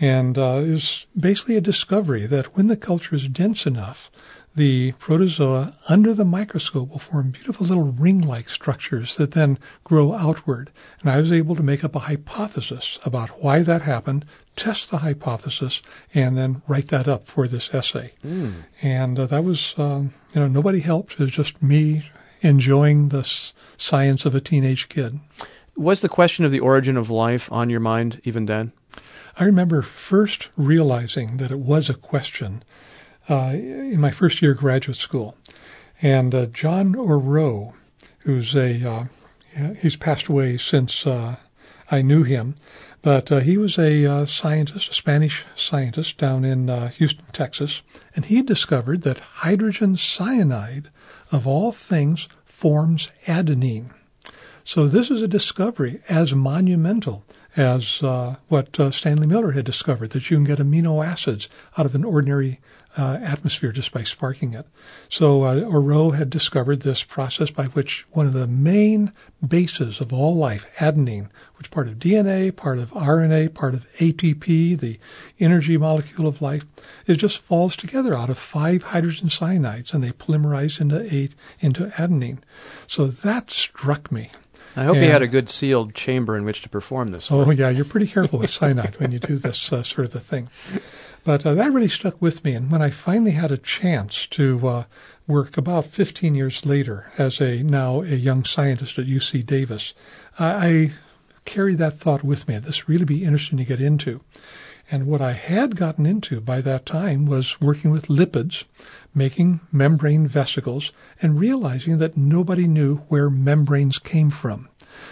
and uh, it was basically a discovery that when the culture is dense enough, the protozoa under the microscope will form beautiful little ring-like structures that then grow outward. And I was able to make up a hypothesis about why that happened, test the hypothesis, and then write that up for this essay. And uh, that was, um, you know, nobody helped. It was just me enjoying the science of a teenage kid. Was the question of the origin of life on your mind even then? I remember first realizing that it was a question uh, in my first year of graduate school. And uh, John Oró, who's a, uh, he's passed away since uh, I knew him, but uh, he was a uh, scientist, a Spanish scientist down in Houston, Texas, and he discovered that hydrogen cyanide, of all things, forms adenine. So this is a discovery as monumental as uh, what uh, Stanley Miller had discovered, that you can get amino acids out of an ordinary uh, atmosphere just by sparking it. So uh, Oró had discovered this process by which one of the main bases of all life, adenine, which part of DNA, part of RNA, part of ATP, the energy molecule of life, it just falls together out of five hydrogen cyanides and they polymerize into eight into adenine. So that struck me. I hope and, you had a good sealed chamber in which to perform this. Oh yeah, you're pretty careful with cyanide when you do this uh, sort of a thing. But uh, that really stuck with me. And when I finally had a chance to uh, work about 15 years later as a now a young scientist at UC Davis, I, I carried that thought with me. This really be interesting to get into. And what I had gotten into by that time was working with lipids, making membrane vesicles, and realizing that nobody knew where membranes came from.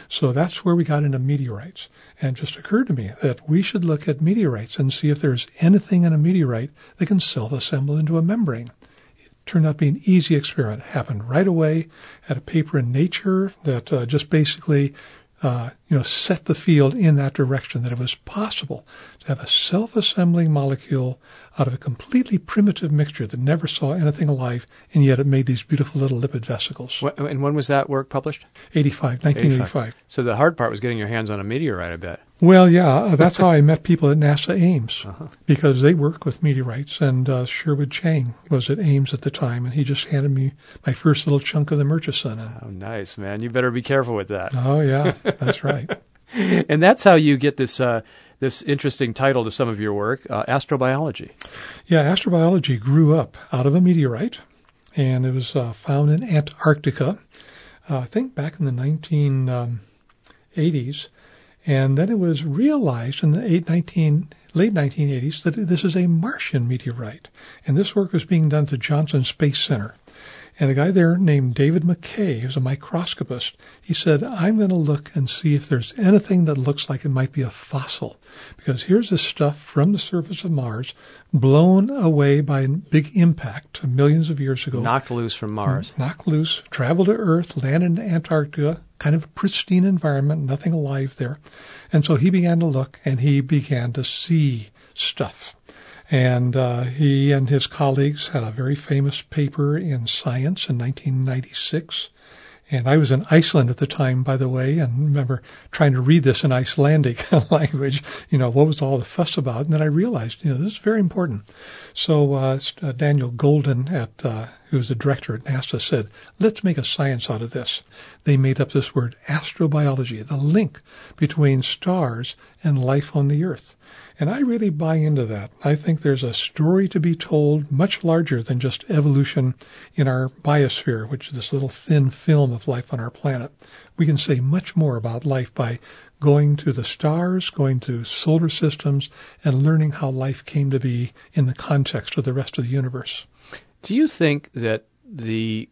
So that's where we got into meteorites. And just occurred to me that we should look at meteorites and see if there's anything in a meteorite that can self-assemble into a membrane. It turned out to be an easy experiment. It happened right away. Had a paper in Nature that uh, just basically uh, you know, set the field in that direction, that it was possible to have a self-assembling molecule out of a completely primitive mixture that never saw anything alive, and yet it made these beautiful little lipid vesicles. What, and when was that work published? 85, 1985. 85. So the hard part was getting your hands on a meteorite, I bet. Well, yeah, uh, that's how I met people at NASA Ames uh-huh. because they work with meteorites. And uh, Sherwood Chang was at Ames at the time, and he just handed me my first little chunk of the Murchison. And, oh, nice, man! You better be careful with that. Oh, yeah, that's right. and that's how you get this uh, this interesting title to some of your work, uh, astrobiology. Yeah, astrobiology grew up out of a meteorite, and it was uh, found in Antarctica. Uh, I think back in the 1980s. And then it was realized in the 19, late 1980s that this is a Martian meteorite. And this work was being done at the Johnson Space Center. And a guy there named David McKay, who's a microscopist, he said, I'm going to look and see if there's anything that looks like it might be a fossil. Because here's this stuff from the surface of Mars, blown away by a big impact millions of years ago. Knocked loose from Mars. Knocked loose, traveled to Earth, landed in Antarctica, kind of a pristine environment, nothing alive there. And so he began to look and he began to see stuff. And uh, he and his colleagues had a very famous paper in Science in 1996 and I was in Iceland at the time, by the way, and remember trying to read this in Icelandic language, you know, what was all the fuss about? And then I realized, you know, this is very important. So uh, uh, Daniel Goldin, at uh, who's the director at NASA, said, let's make a science out of this. They made up this word astrobiology, the link between stars and life on the Earth. And I really buy into that. I think there's a story to be told much larger than just evolution in our biosphere, which is this little thin film of life on our planet. We can say much more about life by going to the stars, going to solar systems, and learning how life came to be in the context of the rest of the universe. Do you think that the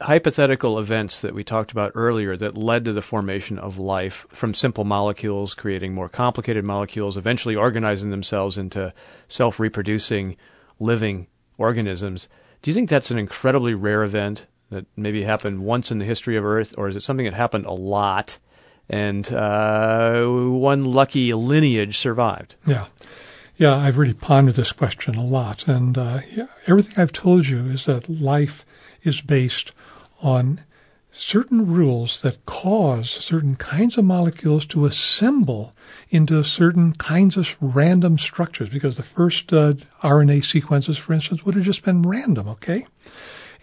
hypothetical events that we talked about earlier that led to the formation of life from simple molecules creating more complicated molecules, eventually organizing themselves into self reproducing living organisms. Do you think that's an incredibly rare event that maybe happened once in the history of Earth, or is it something that happened a lot and uh, one lucky lineage survived? Yeah. Yeah, I've really pondered this question a lot. And uh, yeah, everything I've told you is that life is based on certain rules that cause certain kinds of molecules to assemble into certain kinds of random structures because the first uh, RNA sequences, for instance, would have just been random, okay?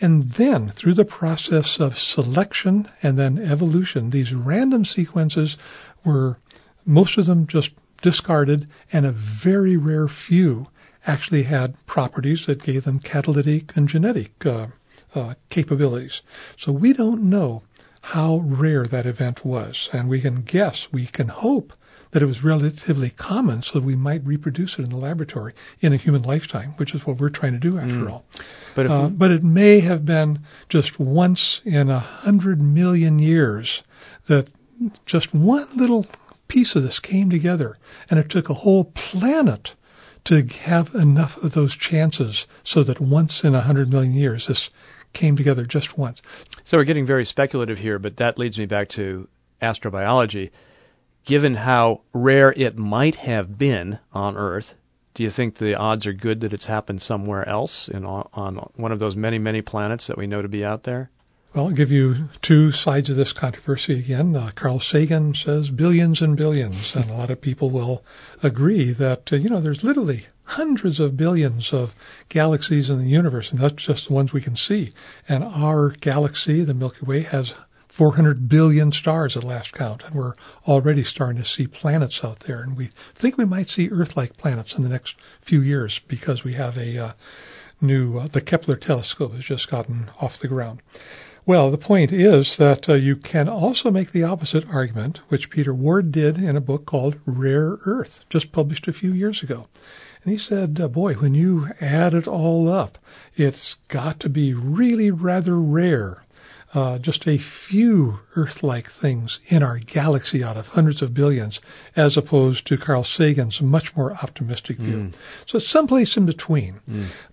And then through the process of selection and then evolution, these random sequences were, most of them just discarded and a very rare few actually had properties that gave them catalytic and genetic uh, uh, capabilities. So we don't know how rare that event was, and we can guess, we can hope that it was relatively common so that we might reproduce it in the laboratory in a human lifetime, which is what we're trying to do after all. But if Uh, but it may have been just once in a hundred million years that just one little piece of this came together, and it took a whole planet to have enough of those chances so that once in a hundred million years this came together just once. So we're getting very speculative here, but that leads me back to astrobiology. Given how rare it might have been on Earth, do you think the odds are good that it's happened somewhere else in, on one of those many, many planets that we know to be out there? Well, I'll give you two sides of this controversy again. Uh, Carl Sagan says billions and billions, and a lot of people will agree that, uh, you know, there's literally hundreds of billions of galaxies in the universe, and that's just the ones we can see. And our galaxy, the Milky Way, has 400 billion stars at last count, and we're already starting to see planets out there. And we think we might see Earth-like planets in the next few years because we have a uh, new, uh, the Kepler telescope has just gotten off the ground. Well, the point is that uh, you can also make the opposite argument, which Peter Ward did in a book called Rare Earth, just published a few years ago. And he said, uh, boy, when you add it all up, it's got to be really rather rare. Uh, just a few Earth-like things in our galaxy out of hundreds of billions, as opposed to Carl Sagan's much more optimistic view. So someplace in between.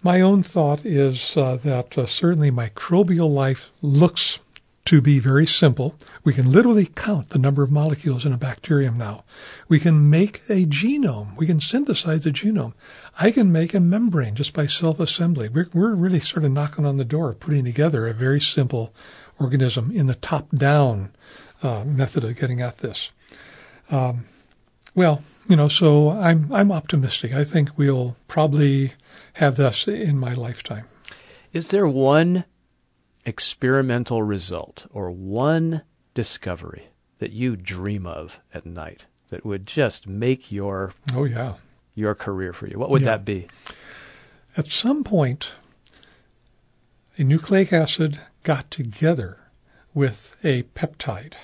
My own thought is uh, that uh, certainly microbial life looks to be very simple. We can literally count the number of molecules in a bacterium now. We can make a genome. We can synthesize a genome. I can make a membrane just by self-assembly. We're, we're really sort of knocking on the door putting together a very simple organism in the top-down uh, method of getting at this. Um, well, you know, so I'm I'm optimistic. I think we'll probably have this in my lifetime. Is there one experimental result or one discovery that you dream of at night that would just make your Oh yeah. your career for you? What would Yeah. that be? At some point, a nucleic acid got together with a peptide.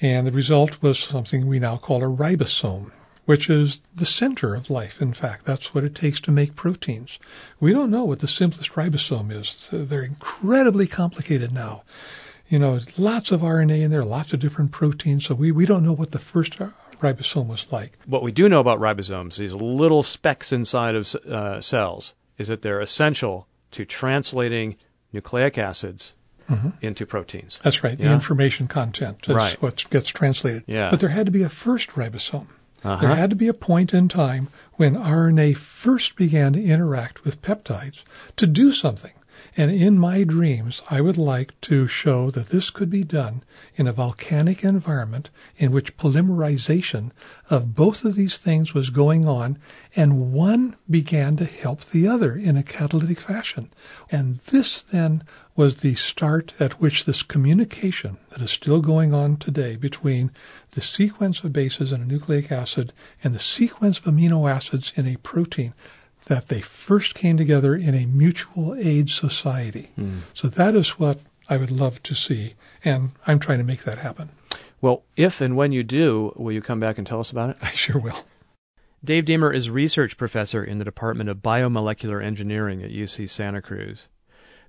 And the result was something we now call a ribosome, which is the center of life. In fact, that's what it takes to make proteins. We don't know what the simplest ribosome is. They're incredibly complicated now. You know, lots of RNA in there, lots of different proteins. So we, we don't know what the first ribosome was like. What we do know about ribosomes, these little specks inside of uh, cells, is that they're essential to translating nucleic acids into proteins. That's right. The information content is Right. what gets translated. Yeah. But there had to be a first ribosome. Uh-huh. There had to be a point in time when RNA first began to interact with peptides to do something. And in my dreams, I would like to show that this could be done in a volcanic environment in which polymerization of both of these things was going on, and one began to help the other in a catalytic fashion. And this then was the start at which this communication that is still going on today between the sequence of bases in a nucleic acid and the sequence of amino acids in a protein that they first came together in a mutual aid society. Hmm. So that is what I would love to see, and I'm trying to make that happen. Well, if and when you do, will you come back and tell us about it? I sure will. Dave Deamer is research professor in the Department of Biomolecular Engineering at UC Santa Cruz.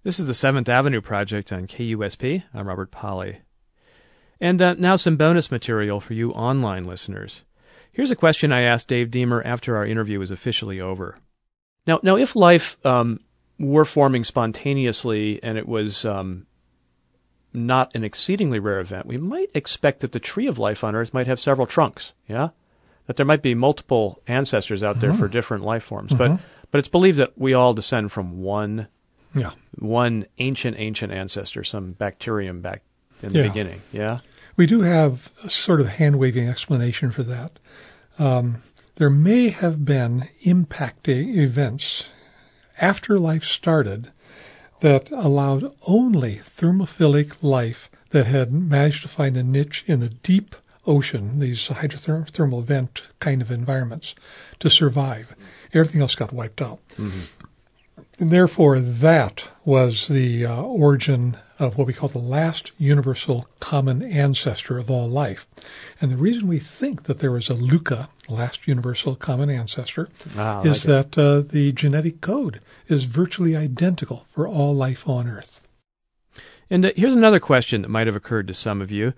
This is the Seventh Avenue Project on KUSP. I'm Robert Pollie. And uh, now some bonus material for you online listeners. Here's a question I asked Dave Deamer after our interview was officially over. Now, now, if life um, were forming spontaneously and it was um, not an exceedingly rare event, we might expect that the tree of life on Earth might have several trunks. Yeah, that there might be multiple ancestors out there for different life forms. But but it's believed that we all descend from one Yeah. One ancient ancient ancestor, some bacterium back in the Yeah. beginning. Yeah. We do have a sort of hand waving explanation for that. Um, there may have been impacting events after life started that allowed only thermophilic life that had managed to find a niche in the deep ocean, these hydrothermal vent kind of environments, to survive. Everything else got wiped out. And therefore, that was the uh, origin of what we call the last universal common ancestor of all life. And the reason we think that there is a LUCA, last universal common ancestor, Ah, is like that uh, the genetic code is virtually identical for all life on Earth. And uh, here's another question that might have occurred to some of you.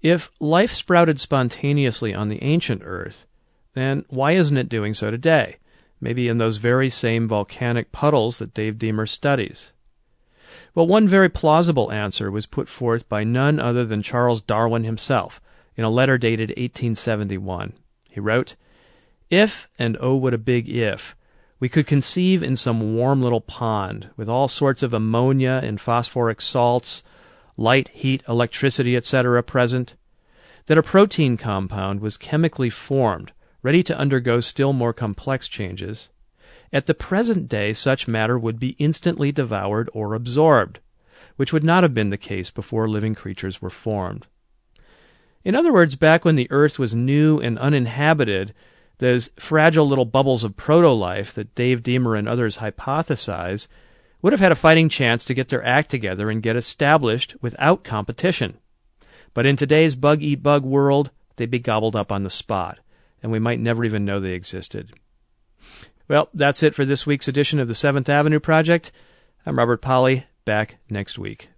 If life sprouted spontaneously on the ancient Earth, then why isn't it doing so today? Maybe in those very same volcanic puddles that Dave Deamer studies. Well, one very plausible answer was put forth by none other than Charles Darwin himself in a letter dated 1871. He wrote, If, and oh what a big if, we could conceive in some warm little pond, with all sorts of ammonia and phosphoric salts, light, heat, electricity, etc., present, that a protein compound was chemically formed, ready to undergo still more complex changes, at the present day such matter would be instantly devoured or absorbed, which would not have been the case before living creatures were formed. In other words, back when the earth was new and uninhabited, those fragile little bubbles of proto-life that Dave Deamer and others hypothesize would have had a fighting chance to get their act together and get established without competition. But in today's bug eat bug world, they'd be gobbled up on the spot, and we might never even know they existed. Well, that's it for this week's edition of the Seventh Avenue Project. I'm Robert Pollie, back next week.